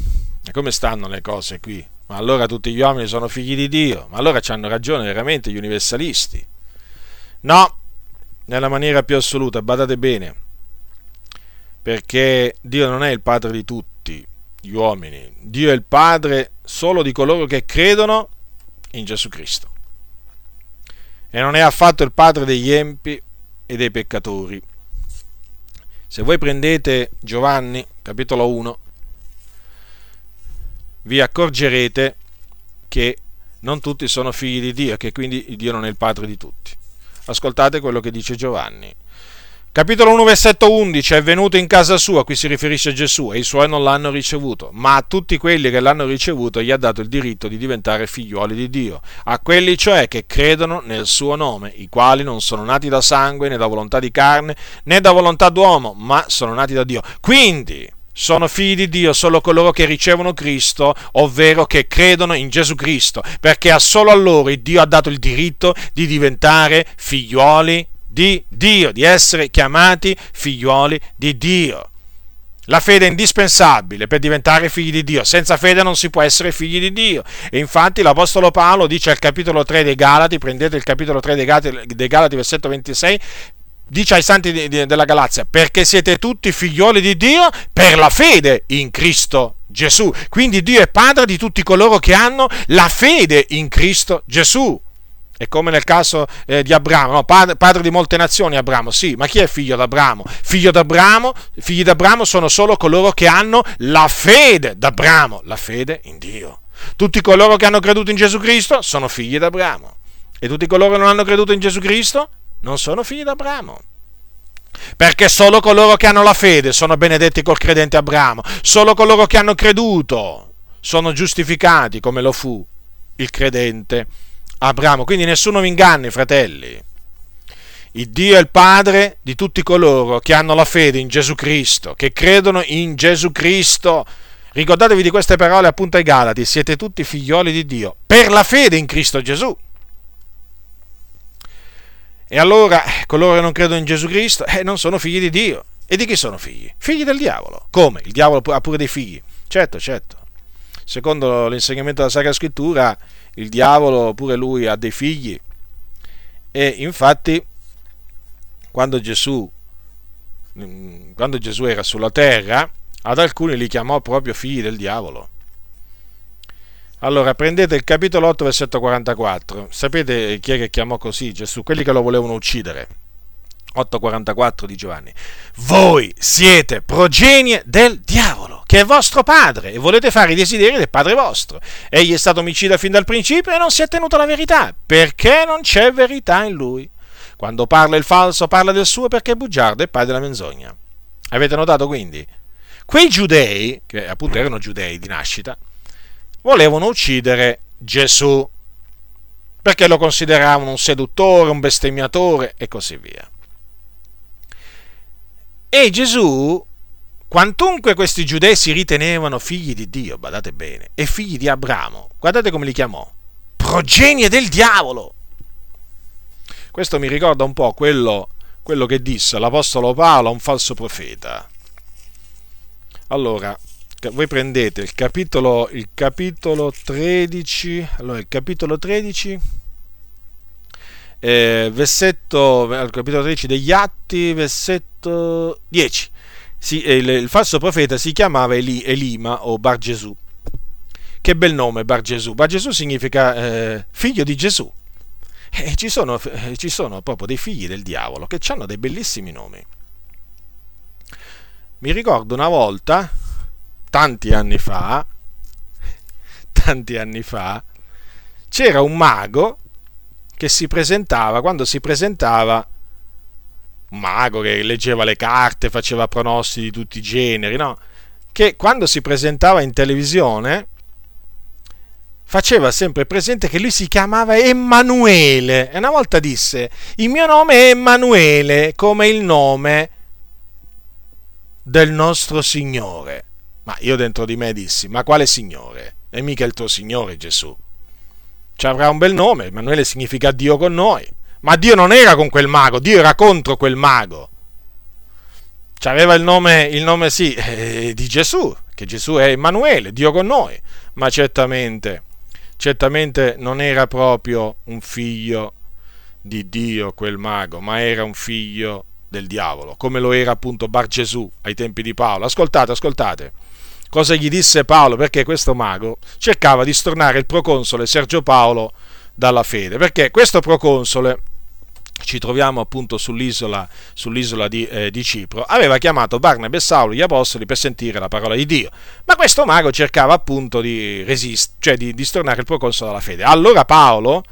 E come stanno le cose qui? Ma allora tutti gli uomini sono figli di Dio? Ma allora ci hanno ragione veramente gli universalisti? No, nella maniera più assoluta, badate bene, perché Dio non è il padre di tutti gli uomini, Dio è il padre solo di coloro che credono in Gesù Cristo. E non è affatto il padre degli empi e dei peccatori. Se voi prendete Giovanni, capitolo 1, vi accorgerete che non tutti sono figli di Dio, che quindi Dio non è il padre di tutti. Ascoltate quello che dice Giovanni. Capitolo 1, versetto 11, è venuto in casa sua, qui si riferisce a Gesù, e i suoi non l'hanno ricevuto, ma a tutti quelli che l'hanno ricevuto gli ha dato il diritto di diventare figliuoli di Dio, a quelli cioè che credono nel suo nome, i quali non sono nati da sangue, né da volontà di carne, né da volontà d'uomo, ma sono nati da Dio. Quindi, sono figli di Dio solo coloro che ricevono Cristo, ovvero che credono in Gesù Cristo, perché a solo a loro Dio ha dato il diritto di diventare figlioli di Dio, di essere chiamati figlioli di Dio. La fede è indispensabile per diventare figli di Dio, senza fede non si può essere figli di Dio. E infatti l'Apostolo Paolo dice al capitolo 3 dei Galati, prendete il capitolo 3 dei Galati, dei Galati versetto 26, dice ai santi di, di, della Galazia, perché siete tutti figlioli di Dio per la fede in Cristo Gesù. Quindi Dio è padre di tutti coloro che hanno la fede in Cristo Gesù. È come nel caso eh, di Abramo, no? padre, padre, di molte nazioni Abramo, sì, ma chi è figlio d'Abramo? Figlio d'Abramo, figli d'Abramo sono solo coloro che hanno la fede d'Abramo, la fede in Dio. Tutti coloro che hanno creduto in Gesù Cristo sono figli d'Abramo. E tutti coloro che non hanno creduto in Gesù Cristo non sono figli d'Abramo. Perché solo coloro che hanno la fede sono benedetti col credente Abramo, solo coloro che hanno creduto sono giustificati come lo fu il credente Abramo. Quindi nessuno vi inganni, fratelli. Il Dio è il Padre di tutti coloro che hanno la fede in Gesù Cristo, che credono in Gesù Cristo. Ricordatevi di queste parole appunto ai Galati, siete tutti figlioli di Dio, per la fede in Cristo Gesù. E allora coloro che non credono in Gesù Cristo eh, non sono figli di Dio. E di chi sono figli? Figli del diavolo. Come? Il diavolo ha pure dei figli. Certo, certo. Secondo l'insegnamento della Sacra Scrittura, il diavolo pure lui ha dei figli. E infatti, quando Gesù, mm, quando Gesù era sulla terra, ad alcuni li chiamò proprio figli del diavolo. Allora, prendete il capitolo 8, versetto 44. Sapete chi è che chiamò così Gesù? Quelli che lo volevano uccidere. 8,44 di Giovanni. Voi siete progenie del diavolo, che è vostro padre, e volete fare i desideri del padre vostro. Egli è stato omicida fin dal principio e non si è tenuto alla verità, perché non c'è verità in lui. Quando parla il falso, parla del suo perché è bugiardo e padre della menzogna. Avete notato quindi? Quei giudei, che appunto erano giudei di nascita, volevano uccidere Gesù perché lo consideravano un seduttore, un bestemmiatore e così via. E Gesù, quantunque questi giudei si ritenevano figli di Dio, badate bene, e figli di Abramo, guardate come li chiamò, progenie del diavolo. Questo mi ricorda un po' quello, quello che disse l'Apostolo Paolo a un falso profeta. Allora, voi prendete il capitolo, il capitolo 13, allora il capitolo 13, eh, versetto, il capitolo 13 degli Atti, versetto 10. Si, eh, il, il, falso profeta si chiamava Eli, Elima o Bar Gesù. Che bel nome Bar Gesù. Bar Gesù significa eh, figlio di Gesù. E ci sono, eh, ci sono proprio dei figli del diavolo che hanno dei bellissimi nomi. Mi ricordo una volta, tanti anni fa, tanti anni fa, c'era un mago che si presentava, quando si presentava, un mago che leggeva le carte, faceva pronosti di tutti i generi, no? Che quando si presentava in televisione faceva sempre presente che lui si chiamava Emanuele e una volta disse il mio nome è Emanuele come il nome del nostro Signore. Ma io dentro di me dissi, ma quale Signore? È mica il tuo Signore Gesù. Ci avrà un bel nome, Emanuele significa Dio con noi. Ma Dio non era con quel mago, Dio era contro quel mago. Ci aveva il nome, il nome sì, eh, di Gesù, che Gesù è Emanuele, Dio con noi. Ma certamente certamente non era proprio un figlio di Dio quel mago, ma era un figlio del diavolo, come lo era appunto Bar Gesù ai tempi di Paolo. Ascoltate, ascoltate. Cosa gli disse Paolo? Perché questo mago cercava di stornare il proconsole Sergio Paolo dalla fede, perché questo proconsole ci troviamo appunto sull'isola, sull'isola di, eh, di, Cipro, aveva chiamato Barnabé e Saulo, gli apostoli, per sentire la parola di Dio. Ma questo mago cercava appunto di resistere, cioè di, di stornare il proconsolo dalla fede. Allora Paolo,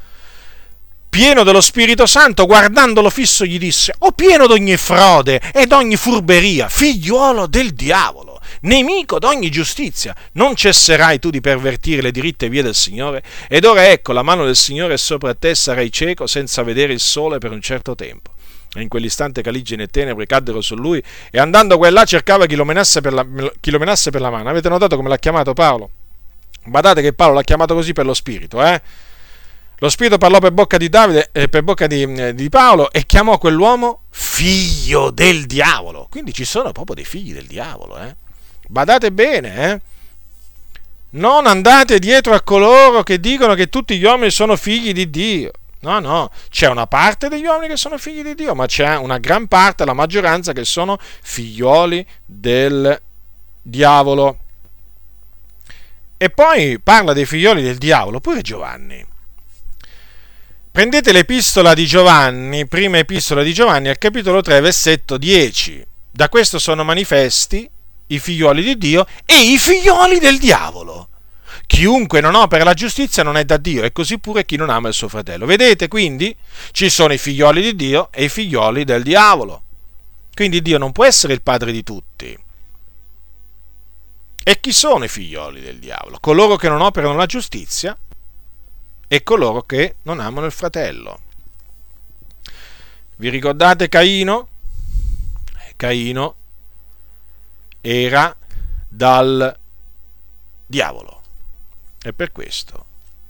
pieno dello Spirito Santo, guardandolo fisso, gli disse: O pieno d'ogni frode ed ogni furberia, figliuolo del diavolo nemico d'ogni giustizia. Non cesserai tu di pervertire le diritte vie del Signore? Ed ora ecco, la mano del Signore è sopra te, sarai cieco senza vedere il sole per un certo tempo. E in quell'istante caligine e tenebre caddero su lui e andando qua e là cercava chi lo, menasse per la, chi lo menasse per la mano. Avete notato come l'ha chiamato Paolo? Badate che Paolo l'ha chiamato così per lo spirito, eh? Lo spirito parlò per bocca di Davide eh, per bocca di, eh, di, Paolo e chiamò quell'uomo figlio del diavolo. Quindi ci sono proprio dei figli del diavolo, eh? Badate bene, eh? Non andate dietro a coloro che dicono che tutti gli uomini sono figli di Dio. No, no, c'è una parte degli uomini che sono figli di Dio, ma c'è una gran parte, la maggioranza, che sono figlioli del diavolo. E poi parla dei figlioli del diavolo, pure Giovanni. Prendete l'epistola di Giovanni, prima epistola di Giovanni, al capitolo 3, versetto 10. Da questo sono manifesti i figlioli di Dio e i figlioli del diavolo. Chiunque non opera la giustizia non è da Dio e così pure chi non ama il suo fratello. Vedete quindi? Ci sono i figlioli di Dio e i figlioli del diavolo. Quindi Dio non può essere il padre di tutti. E chi sono i figlioli del diavolo? Coloro che non operano la giustizia e coloro che non amano il fratello. Vi ricordate Caino? Caino era dal diavolo e per questo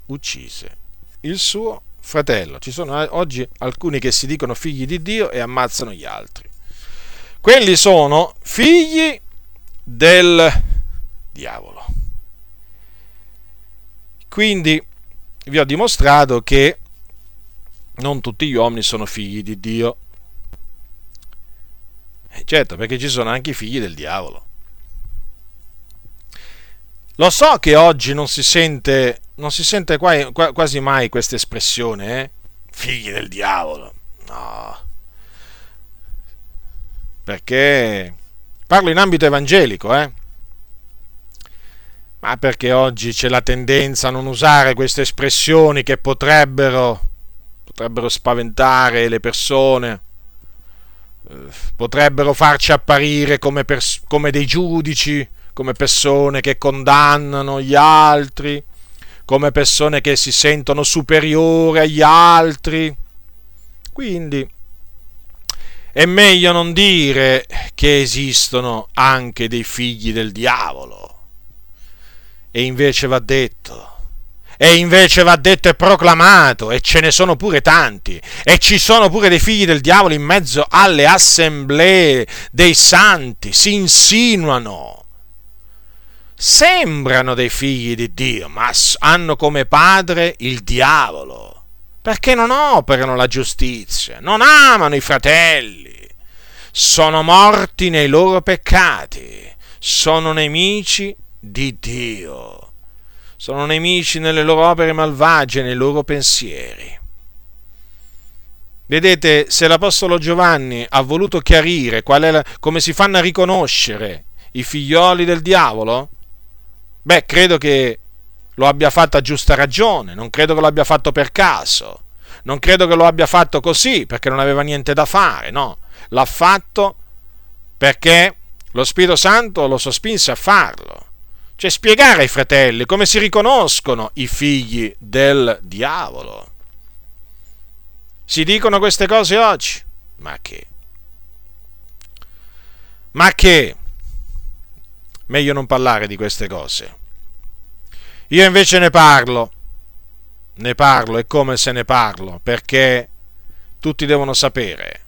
uccise il suo fratello. Ci sono eh, oggi alcuni che si dicono figli di Dio e ammazzano gli altri. Quelli sono figli del diavolo. Quindi vi ho dimostrato che non tutti gli uomini sono figli di Dio. Certo, perché ci sono anche i figli del diavolo. Lo so che oggi non si sente, non si sente quasi mai questa espressione, eh? Figli del diavolo. No. Perché parlo in ambito evangelico, eh? Ma perché oggi c'è la tendenza a non usare queste espressioni che potrebbero, potrebbero spaventare le persone, potrebbero farci apparire come, pers- come dei giudici come persone che condannano gli altri, come persone che si sentono superiori agli altri. Quindi è meglio non dire che esistono anche dei figli del diavolo. E invece va detto, E invece va detto e proclamato, e ce ne sono pure tanti, e ci sono pure dei figli del diavolo in mezzo alle assemblee dei santi, si insinuano. Sembrano dei figli di Dio, ma hanno come padre il diavolo, perché non operano la giustizia, non amano i fratelli, sono morti nei loro peccati, sono nemici di Dio, sono nemici nelle loro opere malvagie, nei loro pensieri. Vedete, se l'Apostolo Giovanni ha voluto chiarire la, come si fanno a riconoscere i figlioli del diavolo, Beh, credo che lo abbia fatto a giusta ragione, non credo che lo abbia fatto per caso, non credo che lo abbia fatto così perché non aveva niente da fare, no, l'ha fatto perché lo Spirito Santo lo sospinse a farlo. Cioè spiegare ai fratelli come si riconoscono i figli del diavolo. Si dicono queste cose oggi? Ma che? Ma che? meglio non parlare di queste cose. Io invece ne parlo, ne parlo e come se ne parlo, perché tutti devono sapere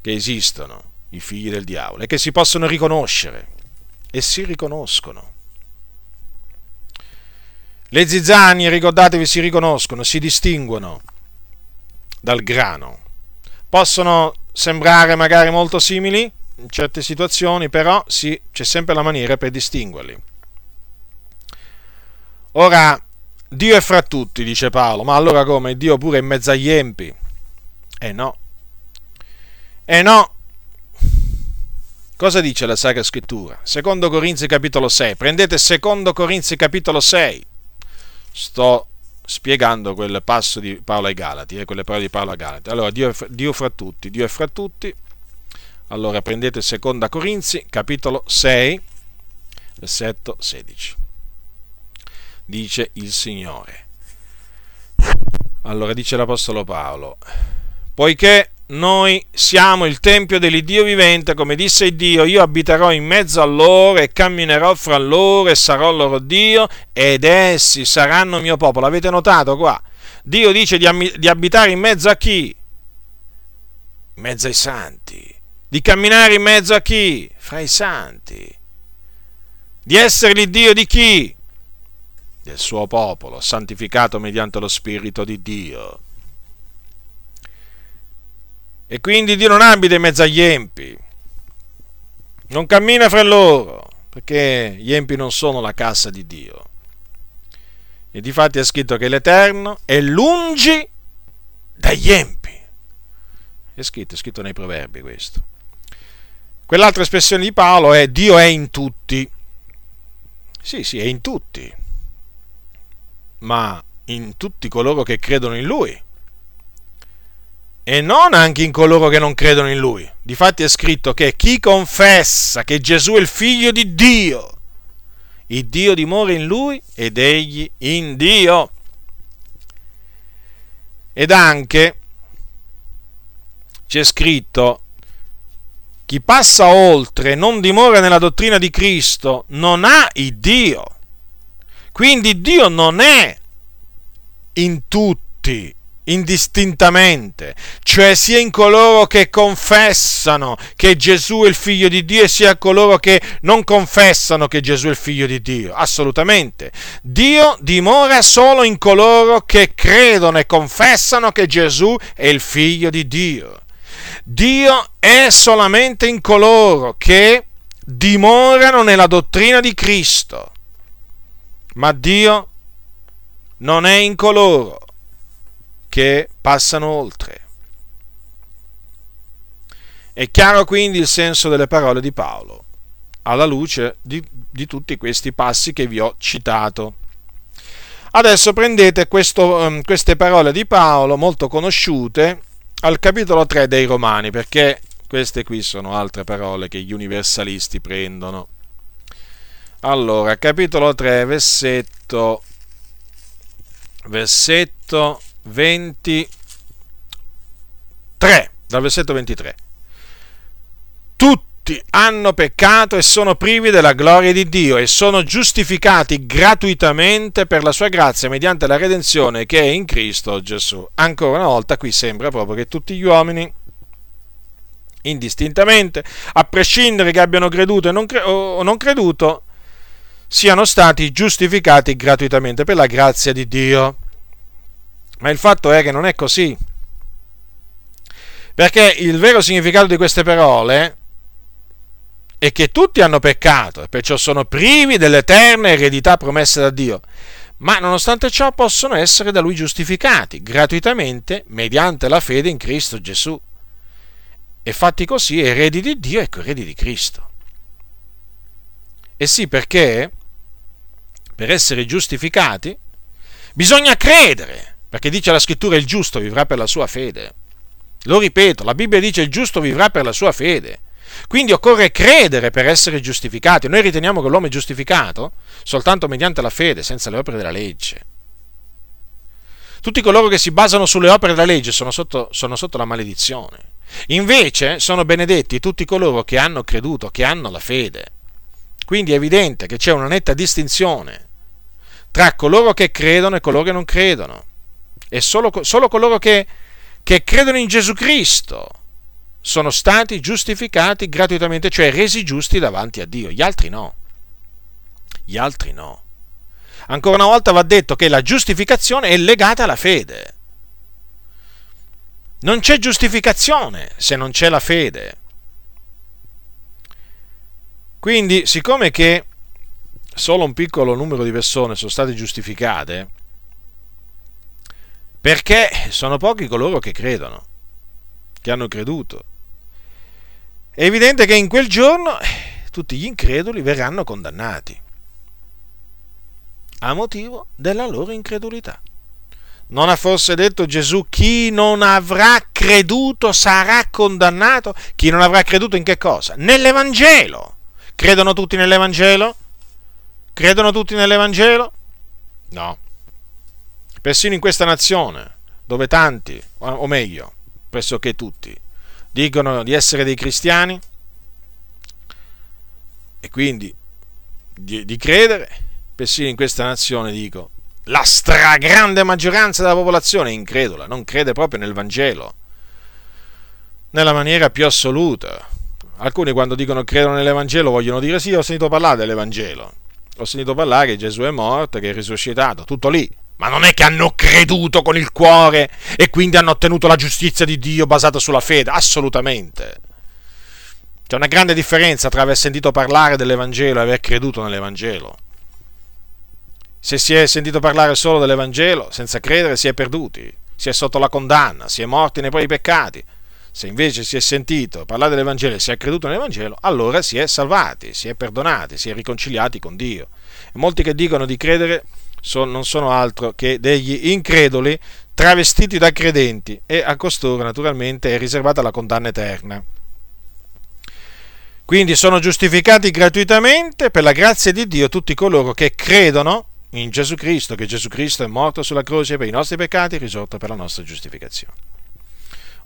che esistono i figli del diavolo e che si possono riconoscere e si riconoscono. Le zizzanie, ricordatevi, si riconoscono, si distinguono dal grano. Possono sembrare magari molto simili, in certe situazioni, però sì, c'è sempre la maniera per distinguerli. Ora, Dio è fra tutti, dice Paolo, ma allora come? Dio pure in mezzo agli empi? Eh no. Eh no. Cosa dice la Sacra Scrittura? Secondo Corinzi capitolo 6. Prendete secondo Corinzi capitolo 6. Sto spiegando quel passo di Paolo ai Galati, eh, quelle parole di Paolo ai Galati. Allora, Dio Dio fra tutti, Dio è fra tutti, allora prendete seconda Corinzi, capitolo 6, versetto 16. Dice il Signore. Allora dice l'Apostolo Paolo, poiché noi siamo il Tempio dell'Iddio vivente, come disse Dio, io abiterò in mezzo a loro e camminerò fra loro e sarò loro Dio ed essi saranno mio popolo. Avete notato qua? Dio dice di, di abitare in mezzo a chi? In mezzo ai santi di camminare in mezzo a chi? Fra i santi. Di essere l'Iddio di chi? Del suo popolo, santificato mediante lo Spirito di Dio. E quindi Dio non abita in mezzo agli empi, non cammina fra loro, perché gli empi non sono la cassa di Dio. E difatti è scritto che l'Eterno è lungi dagli empi. È scritto, è scritto nei proverbi questo. Quell'altra espressione di Paolo è Dio è in tutti. Sì, sì, è in tutti, ma in tutti coloro che credono in Lui. E non anche in coloro che non credono in Lui. Difatti è scritto che chi confessa che Gesù è il figlio di Dio, il Dio dimora in Lui ed egli in Dio. Ed anche c'è scritto chi passa oltre non dimora nella dottrina di Cristo non ha il Dio. Quindi Dio non è in tutti, indistintamente, cioè sia in coloro che confessano che Gesù è il figlio di Dio e sia in coloro che non confessano che Gesù è il figlio di Dio. Assolutamente. Dio dimora solo in coloro che credono e confessano che Gesù è il figlio di Dio. Dio è solamente in coloro che dimorano nella dottrina di Cristo, ma Dio non è in coloro che passano oltre. È chiaro quindi il senso delle parole di Paolo, alla luce di, di tutti questi passi che vi ho citato. Adesso prendete questo, um, queste parole di Paolo, molto conosciute, al capitolo 3 dei Romani, perché queste qui sono altre parole che gli universalisti prendono. Allora, capitolo 3, versetto, versetto 23, dal versetto 23. Tutti hanno peccato e sono privi della gloria di Dio e sono giustificati gratuitamente per la sua grazia mediante la redenzione che è in Cristo Gesù. Ancora una volta qui sembra proprio che tutti gli uomini indistintamente, a prescindere che abbiano creduto o non creduto, siano stati giustificati gratuitamente per la grazia di Dio. Ma il fatto è che non è così. Perché il vero significato di queste parole è che tutti hanno peccato e perciò sono privi dell'eterna eredità promessa da Dio, ma nonostante ciò possono essere da Lui giustificati gratuitamente mediante la fede in Cristo Gesù e fatti così eredi di Dio e eredi di Cristo. E sì, perché per essere giustificati bisogna credere, perché dice la scrittura il giusto vivrà per la sua fede. Lo ripeto, la Bibbia dice il giusto vivrà per la sua fede. Quindi occorre credere per essere giustificati. Noi riteniamo che l'uomo è giustificato soltanto mediante la fede, senza le opere della legge. Tutti coloro che si basano sulle opere della legge sono sotto, sono sotto la maledizione. Invece sono benedetti tutti coloro che hanno creduto, che hanno la fede. Quindi è evidente che c'è una netta distinzione tra coloro che credono e coloro che non credono. E solo, solo coloro che, che credono in Gesù Cristo sono stati giustificati gratuitamente, cioè resi giusti davanti a Dio. Gli altri no. Gli altri no. Ancora una volta va detto che la giustificazione è legata alla fede. Non c'è giustificazione se non c'è la fede. Quindi, siccome che solo un piccolo numero di persone sono state giustificate, perché sono pochi coloro che credono, che hanno creduto. È evidente che in quel giorno tutti gli increduli verranno condannati a motivo della loro incredulità. Non ha forse detto Gesù chi non avrà creduto sarà condannato? Chi non avrà creduto in che cosa? Nell'Evangelo. Credono tutti nell'Evangelo? Credono tutti nell'Evangelo? No. Persino in questa nazione, dove tanti, o meglio, pressoché tutti, dicono di essere dei cristiani e quindi di, di credere, persino in questa nazione dico, la stragrande maggioranza della popolazione è incredula, non crede proprio nel Vangelo, nella maniera più assoluta. Alcuni quando dicono credono nell'Evangelo vogliono dire sì, ho sentito parlare dell'Evangelo, ho sentito parlare che Gesù è morto, che è risuscitato, tutto lì. Ma non è che hanno creduto con il cuore e quindi hanno ottenuto la giustizia di Dio basata sulla fede, assolutamente. C'è una grande differenza tra aver sentito parlare dell'Evangelo e aver creduto nell'Evangelo. Se si è sentito parlare solo dell'Evangelo, senza credere, si è perduti, si è sotto la condanna, si è morti nei propri peccati. Se invece si è sentito parlare dell'Evangelo e si è creduto nell'Evangelo, allora si è salvati, si è perdonati, si è riconciliati con Dio. E molti che dicono di credere sono, non sono altro che degli increduli travestiti da credenti e a costoro naturalmente è riservata la condanna eterna. Quindi sono giustificati gratuitamente per la grazia di Dio tutti coloro che credono in Gesù Cristo, che Gesù Cristo è morto sulla croce per i nostri peccati e risorto per la nostra giustificazione.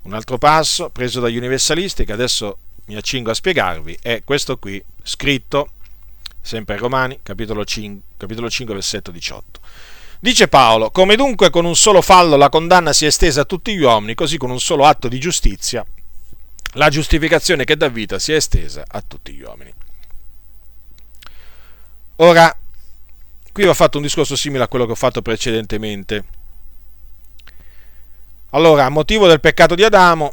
Un altro passo preso dagli universalisti che adesso mi accingo a spiegarvi è questo qui, scritto sempre Romani, capitolo 5, capitolo 5, versetto 18. Dice Paolo, come dunque con un solo fallo la condanna si è estesa a tutti gli uomini, così con un solo atto di giustizia la giustificazione che dà vita si è estesa a tutti gli uomini. Ora, Qui ho fatto un discorso simile a quello che ho fatto precedentemente. Allora, a motivo del peccato di Adamo,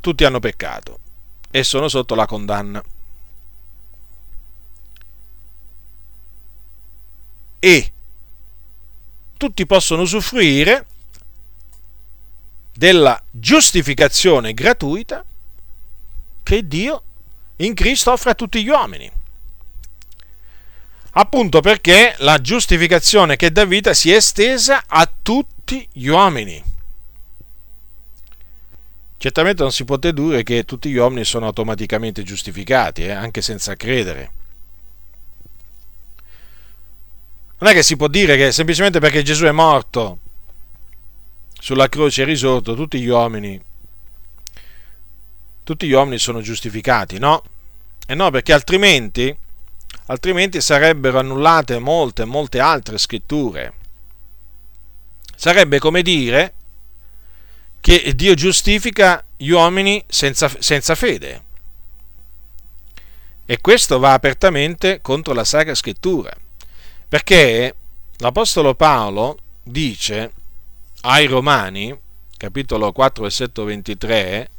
tutti hanno peccato e sono sotto la condanna. E tutti possono usufruire della giustificazione gratuita che Dio in Cristo offre a tutti gli uomini appunto perché la giustificazione che dà vita si è estesa a tutti gli uomini. Certamente non si può dedurre che tutti gli uomini sono automaticamente giustificati, eh, anche senza credere. Non è che si può dire che semplicemente perché Gesù è morto sulla croce e risorto, tutti gli uomini tutti gli uomini sono giustificati, no? E no, perché altrimenti, altrimenti sarebbero annullate molte, molte altre scritture. Sarebbe come dire che Dio giustifica gli uomini senza, senza fede. E questo va apertamente contro la Sacra Scrittura, perché l'Apostolo Paolo dice ai Romani, capitolo 4, versetto 23,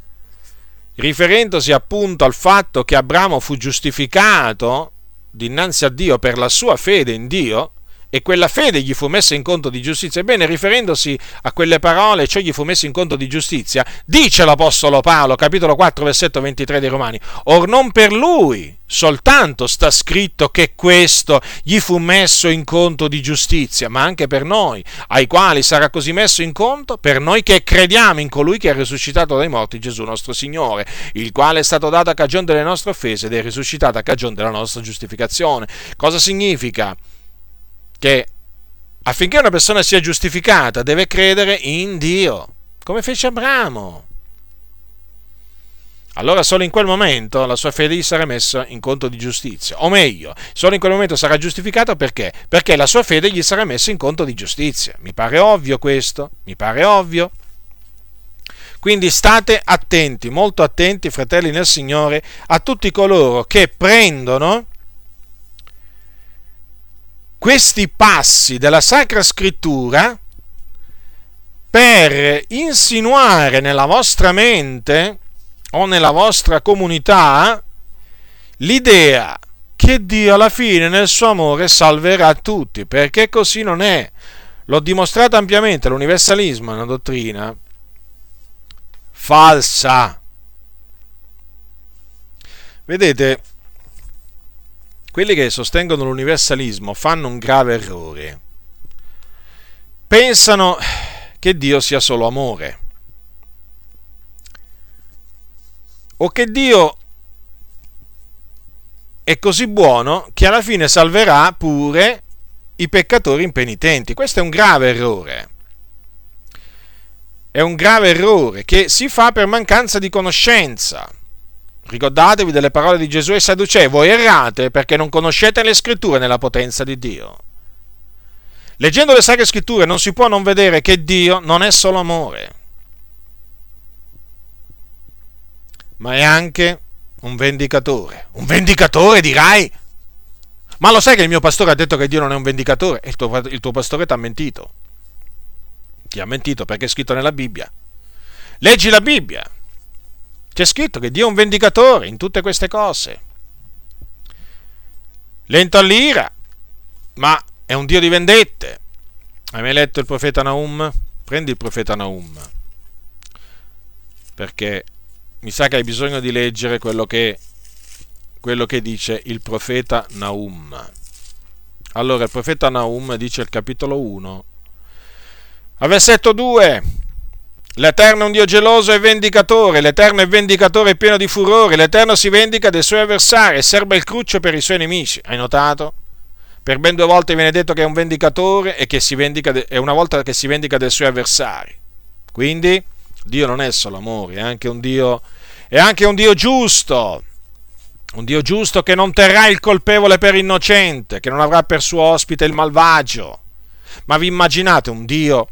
riferendosi appunto al fatto che Abramo fu giustificato dinanzi a Dio per la sua fede in Dio, e quella fede gli fu messa in conto di giustizia. Ebbene, riferendosi a quelle parole, cioè gli fu messa in conto di giustizia, dice l'Apostolo Paolo, capitolo 4, versetto 23 dei Romani, or non per lui soltanto sta scritto che questo gli fu messo in conto di giustizia, ma anche per noi, ai quali sarà così messo in conto, per noi che crediamo in colui che è risuscitato dai morti, Gesù nostro Signore, il quale è stato dato a cagione delle nostre offese ed è risuscitato a cagione della nostra giustificazione. Cosa significa? Che affinché una persona sia giustificata deve credere in Dio, come fece Abramo. Allora solo in quel momento la sua fede gli sarà messa in conto di giustizia, o meglio, solo in quel momento sarà giustificato perché? Perché la sua fede gli sarà messa in conto di giustizia. Mi pare ovvio questo? Mi pare ovvio? Quindi state attenti, molto attenti, fratelli nel Signore, a tutti coloro che prendono questi passi della Sacra Scrittura per insinuare nella vostra mente o nella vostra comunità l'idea che Dio alla fine nel suo amore salverà tutti, perché così non è. L'ho dimostrato ampiamente, l'universalismo è una dottrina falsa. Vedete, quelli che sostengono l'universalismo fanno un grave errore. Pensano che Dio sia solo amore. O che Dio è così buono che alla fine salverà pure i peccatori impenitenti. Questo è un grave errore. È un grave errore che si fa per mancanza di conoscenza. Ricordatevi delle parole di Gesù ai Sadducei, voi errate perché non conoscete le scritture nella potenza di Dio. Leggendo le sacre scritture non si può non vedere che Dio non è solo amore, ma è anche un vendicatore. Un vendicatore dirai? Ma lo sai che il mio pastore ha detto che Dio non è un vendicatore? E il tuo, il tuo pastore ti ha mentito. Ti ha mentito perché è scritto nella Bibbia. Leggi la Bibbia. C'è scritto che Dio è un vendicatore in tutte queste cose. Lento all'ira, ma è un Dio di vendette. Hai mai letto il profeta Naum? Prendi il profeta Naum, perché mi sa che hai bisogno di leggere quello che, quello che dice il profeta Naum. Allora, il profeta Naum dice al capitolo 1, a versetto 2, L'Eterno è un Dio geloso e vendicatore, l'Eterno è vendicatore pieno di furore, l'Eterno si vendica dei suoi avversari e serba il cruccio per i suoi nemici. Hai notato? Per ben due volte viene detto che è un vendicatore e, che si vendica de- e una volta che si vendica dei suoi avversari. Quindi Dio non è solo amore, è anche un Dio, è anche un Dio giusto. Un Dio giusto che non terrà il colpevole per innocente, che non avrà per suo ospite il malvagio. Ma vi immaginate un Dio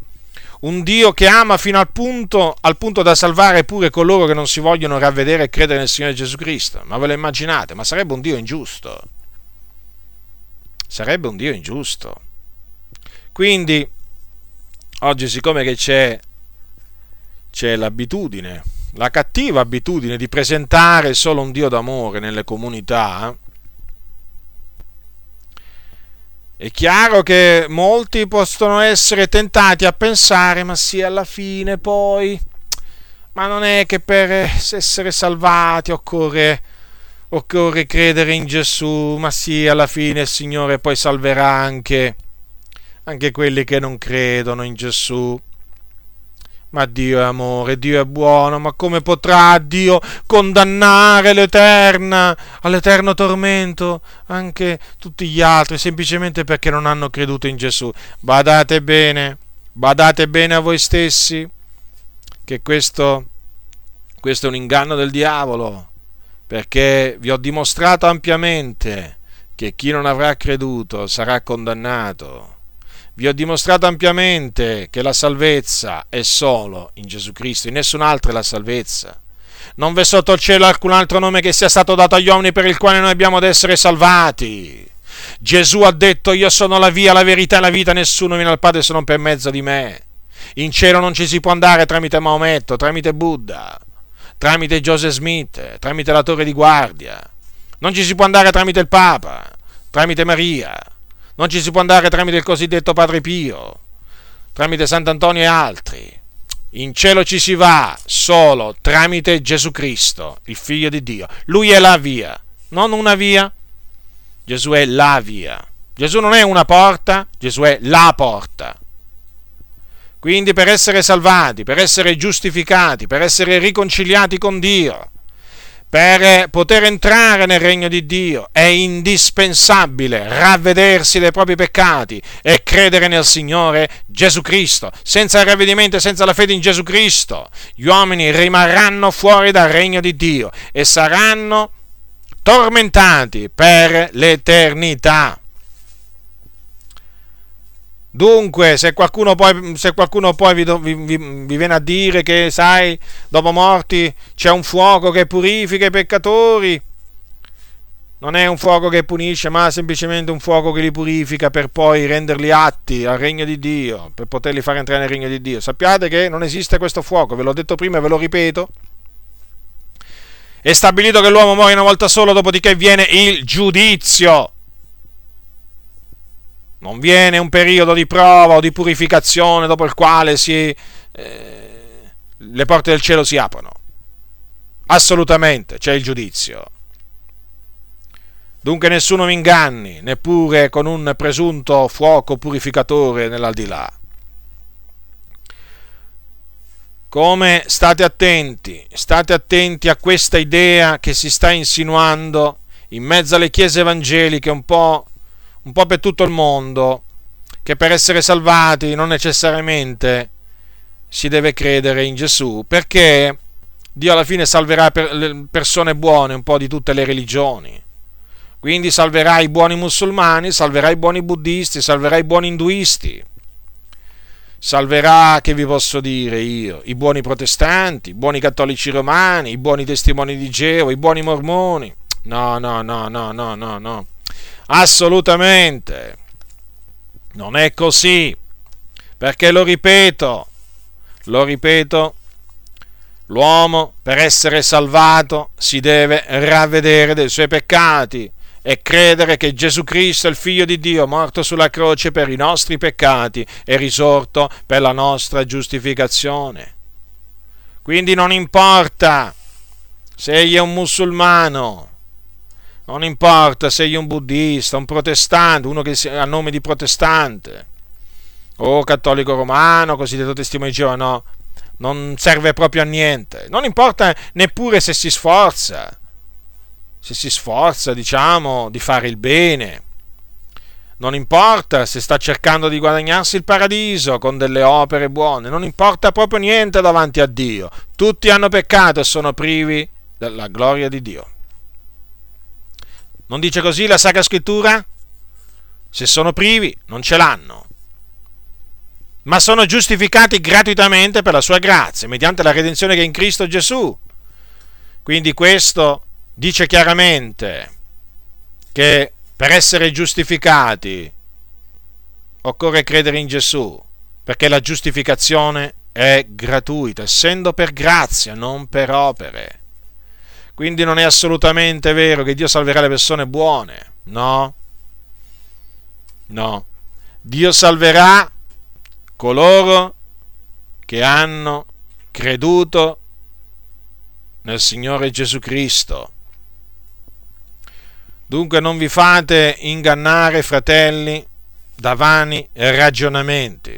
un Dio che ama fino al punto, al punto da salvare pure coloro che non si vogliono ravvedere e credere nel Signore Gesù Cristo. Ma ve lo immaginate? Ma sarebbe un Dio ingiusto. Sarebbe un Dio ingiusto. Quindi, oggi siccome che c'è, c'è l'abitudine, la cattiva abitudine di presentare solo un Dio d'amore nelle comunità, È chiaro che molti possono essere tentati a pensare, ma sì, alla fine poi, ma non è che per essere salvati occorre, occorre credere in Gesù, ma sì, alla fine il Signore poi salverà anche, anche quelli che non credono in Gesù. Ma Dio è amore, Dio è buono, ma come potrà Dio condannare l'Eterna all'eterno tormento anche tutti gli altri semplicemente perché non hanno creduto in Gesù? Badate bene, badate bene a voi stessi che questo, Questo è un inganno del diavolo, perché vi ho dimostrato ampiamente che chi non avrà creduto sarà condannato. Vi ho dimostrato ampiamente che la salvezza è solo in Gesù Cristo, in nessun'altra è la salvezza. Non v'è sotto il cielo alcun altro nome che sia stato dato agli uomini per il quale noi abbiamo ad essere salvati. Gesù ha detto io sono la via, la verità e la vita, nessuno viene al Padre se non per mezzo di me. In cielo non ci si può andare tramite Maometto, tramite Buddha, tramite Joseph Smith, tramite la torre di guardia. Non ci si può andare tramite il Papa, tramite Maria. Non ci si può andare tramite il cosiddetto Padre Pio, tramite Sant'Antonio e altri. In cielo ci si va solo tramite Gesù Cristo, il Figlio di Dio. Lui è la via, non una via. Gesù è la via. Gesù non è una porta, Gesù è la porta. Quindi per essere salvati, per essere giustificati, per essere riconciliati con Dio, per poter entrare nel regno di Dio è indispensabile ravvedersi dai propri peccati e credere nel Signore Gesù Cristo. Senza il ravvedimento e senza la fede in Gesù Cristo, gli uomini rimarranno fuori dal regno di Dio e saranno tormentati per l'eternità. Dunque, se qualcuno poi, se qualcuno poi vi, vi, vi, viene a dire che, sai, dopo morti c'è un fuoco che purifica i peccatori, non è un fuoco che punisce, ma semplicemente un fuoco che li purifica per poi renderli atti al regno di Dio, per poterli fare entrare nel regno di Dio. Sappiate che non esiste questo fuoco, ve l'ho detto prima e ve lo ripeto. È stabilito che l'uomo muore una volta solo, dopodiché viene il giudizio non viene un periodo di prova o di purificazione dopo il quale si, eh, le porte del cielo si aprono. Assolutamente c'è il giudizio. Dunque nessuno mi inganni, neppure con un presunto fuoco purificatore nell'aldilà. Come state attenti, state attenti a questa idea che si sta insinuando in mezzo alle chiese evangeliche un po' un po' per tutto il mondo, che per essere salvati non necessariamente si deve credere in Gesù, perché Dio alla fine salverà per persone buone un po' di tutte le religioni. Quindi salverà i buoni musulmani, salverà i buoni buddisti, salverà i buoni induisti, salverà, che vi posso dire io, i buoni protestanti, i buoni cattolici romani, i buoni testimoni di Geo, i buoni mormoni. No, no, no, no, no, no, no. Assolutamente. Non è così. Perché lo ripeto, lo ripeto, l'uomo per essere salvato si deve ravvedere dei suoi peccati e credere che Gesù Cristo è il Figlio di Dio, morto sulla croce per i nostri peccati e risorto per la nostra giustificazione. Quindi non importa se egli è un musulmano, non importa se sei un buddista, un protestante, uno che ha nome di protestante, o cattolico romano, cosiddetto testimone di Geova, no, non serve proprio a niente. Non importa neppure se si sforza, se si sforza, diciamo, di fare il bene. Non importa se sta cercando di guadagnarsi il paradiso con delle opere buone, non importa proprio niente davanti a Dio. Tutti hanno peccato e sono privi della gloria di Dio. Non dice così la Sacra Scrittura? Se sono privi, non ce l'hanno. Ma sono giustificati gratuitamente per la sua grazia, mediante la redenzione che è in Cristo Gesù. Quindi questo dice chiaramente che per essere giustificati occorre credere in Gesù, perché la giustificazione è gratuita, essendo per grazia, non per opere. Quindi non è assolutamente vero che Dio salverà le persone buone. No. No. Dio salverà coloro che hanno creduto nel Signore Gesù Cristo. Dunque non vi fate ingannare, fratelli, da vani ragionamenti.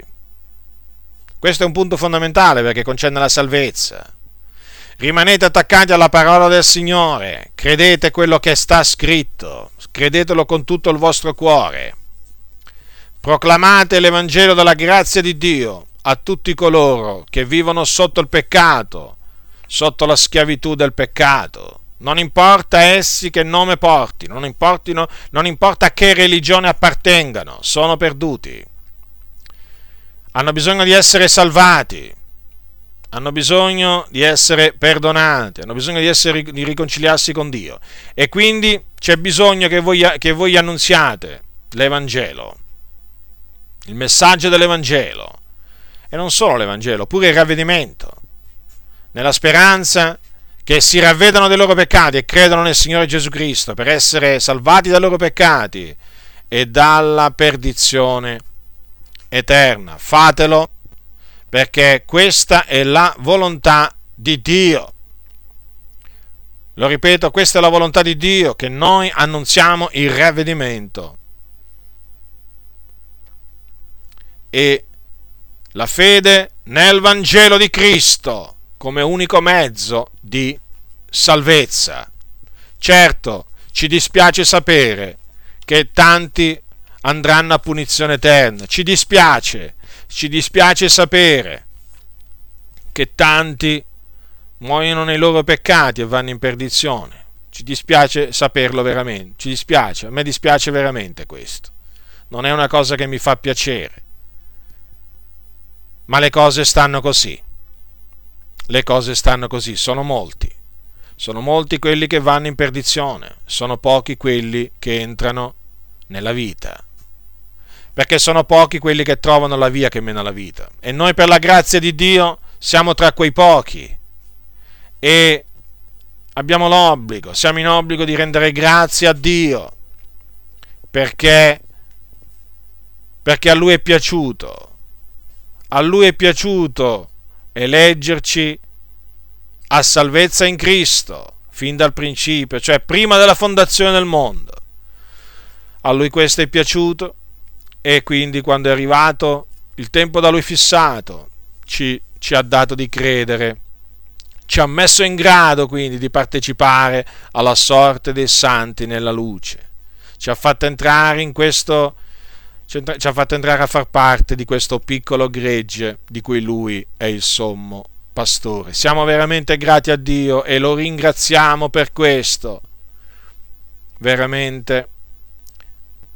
Questo è un punto fondamentale perché concerne la salvezza. Rimanete attaccati alla parola del Signore, credete quello che sta scritto, credetelo con tutto il vostro cuore. Proclamate l'Evangelo della grazia di Dio a tutti coloro che vivono sotto il peccato, sotto la schiavitù del peccato. Non importa essi che nome portino, non, importino, non importa a che religione appartengano, sono perduti. Hanno bisogno di essere salvati, hanno bisogno di essere perdonati, hanno bisogno di, essere, di riconciliarsi con Dio. E quindi c'è bisogno che voi, che voi annunziate l'Evangelo, il messaggio dell'Evangelo. E non solo l'Evangelo, pure il ravvedimento, nella speranza che si ravvedano dei loro peccati e credano nel Signore Gesù Cristo per essere salvati dai loro peccati e dalla perdizione eterna. Fatelo perché questa è la volontà di Dio. Lo ripeto, questa è la volontà di Dio, che noi annunziamo il ravvedimento. E la fede nel Vangelo di Cristo come unico mezzo di salvezza. Certo, ci dispiace sapere che tanti andranno a punizione eterna, ci dispiace, ci dispiace sapere che tanti muoiono nei loro peccati e vanno in perdizione. Ci dispiace saperlo veramente, ci dispiace, a me dispiace veramente questo. Non è una cosa che mi fa piacere. Ma le cose stanno così le cose stanno così, sono molti. Sono molti quelli che vanno in perdizione, sono pochi quelli che entrano nella vita. Perché sono pochi quelli che trovano la via che mena la vita. E noi per la grazia di Dio siamo tra quei pochi. E abbiamo l'obbligo, siamo in obbligo di rendere grazie a Dio. Perché, perché a Lui è piaciuto. A Lui è piaciuto eleggerci a salvezza in Cristo, fin dal principio, cioè prima della fondazione del mondo. A lui questo è piaciuto e quindi quando è arrivato il tempo da lui fissato ci, ci ha dato di credere, ci ha messo in grado quindi di partecipare alla sorte dei santi nella luce, ci ha fatto entrare in questo ci ha fatto entrare a far parte di questo piccolo gregge di cui lui è il sommo pastore. Siamo veramente grati a Dio e lo ringraziamo per questo. Veramente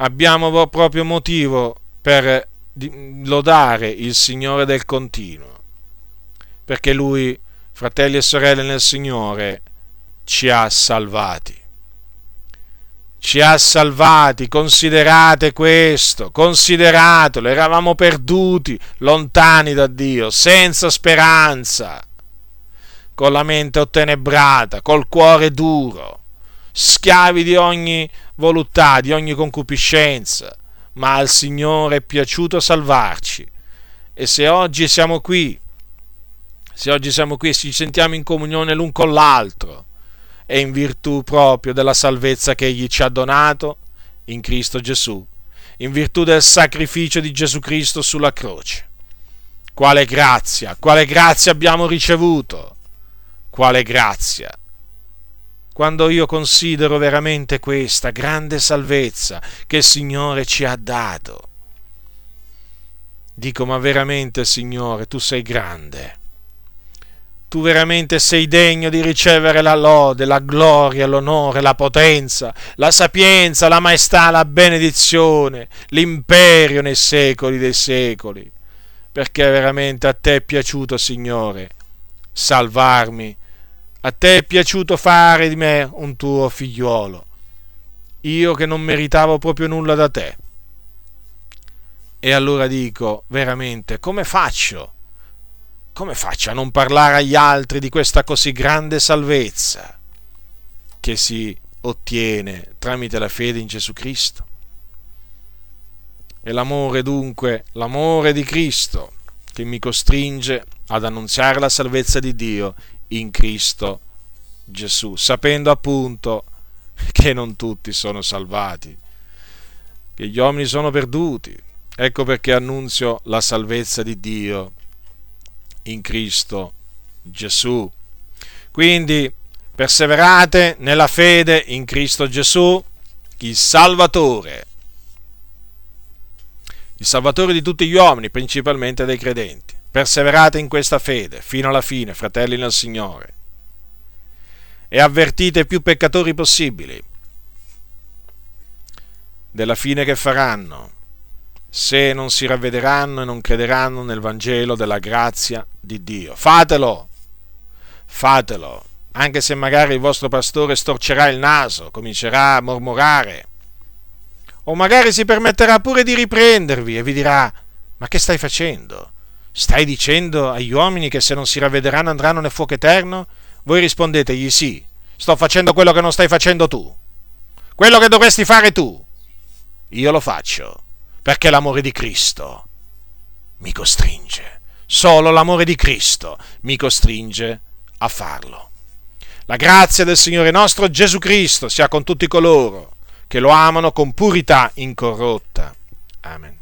abbiamo proprio motivo per lodare il Signore del continuo, perché lui, fratelli e sorelle nel Signore, ci ha salvati. Ci ha salvati, considerate questo, consideratelo, eravamo perduti, lontani da Dio, senza speranza, con la mente ottenebrata, col cuore duro, schiavi di ogni voluttà, di ogni concupiscenza, ma al Signore è piaciuto salvarci. E se oggi siamo qui, se oggi siamo qui e ci sentiamo in comunione l'un con l'altro, è in virtù proprio della salvezza che Egli ci ha donato in Cristo Gesù, in virtù del sacrificio di Gesù Cristo sulla croce. Quale grazia, quale grazia abbiamo ricevuto, quale grazia. Quando io considero veramente questa grande salvezza che il Signore ci ha dato, dico ma veramente Signore tu sei grande. Tu veramente sei degno di ricevere la lode, la gloria, l'onore, la potenza, la sapienza, la maestà, la benedizione, l'imperio nei secoli dei secoli, perché veramente a te è piaciuto, Signore, salvarmi, a te è piaciuto fare di me un tuo figliuolo, io che non meritavo proprio nulla da te. E allora dico, veramente, come faccio? come faccio a non parlare agli altri di questa così grande salvezza che si ottiene tramite la fede in Gesù Cristo? E l'amore dunque, l'amore di Cristo che mi costringe ad annunziare la salvezza di Dio in Cristo Gesù, sapendo appunto che non tutti sono salvati, che gli uomini sono perduti. Ecco perché annunzio la salvezza di Dio in Cristo Gesù. Quindi perseverate nella fede in Cristo Gesù, il Salvatore, il Salvatore di tutti gli uomini, principalmente dei credenti. Perseverate in questa fede fino alla fine, fratelli nel Signore. e avvertite più peccatori possibili della fine che faranno se non si ravvederanno e non crederanno nel Vangelo della grazia di Dio. Fatelo, fatelo, anche se magari il vostro pastore storcerà il naso, comincerà a mormorare, o magari si permetterà pure di riprendervi e vi dirà, ma che stai facendo? Stai dicendo agli uomini che se non si ravvederanno andranno nel fuoco eterno? Voi rispondetegli sì, sto facendo quello che non stai facendo tu, quello che dovresti fare tu. Io lo faccio perché l'amore di Cristo mi costringe. Solo l'amore di Cristo mi costringe a farlo. La grazia del Signore nostro Gesù Cristo sia con tutti coloro che lo amano con purità incorrotta. Amen.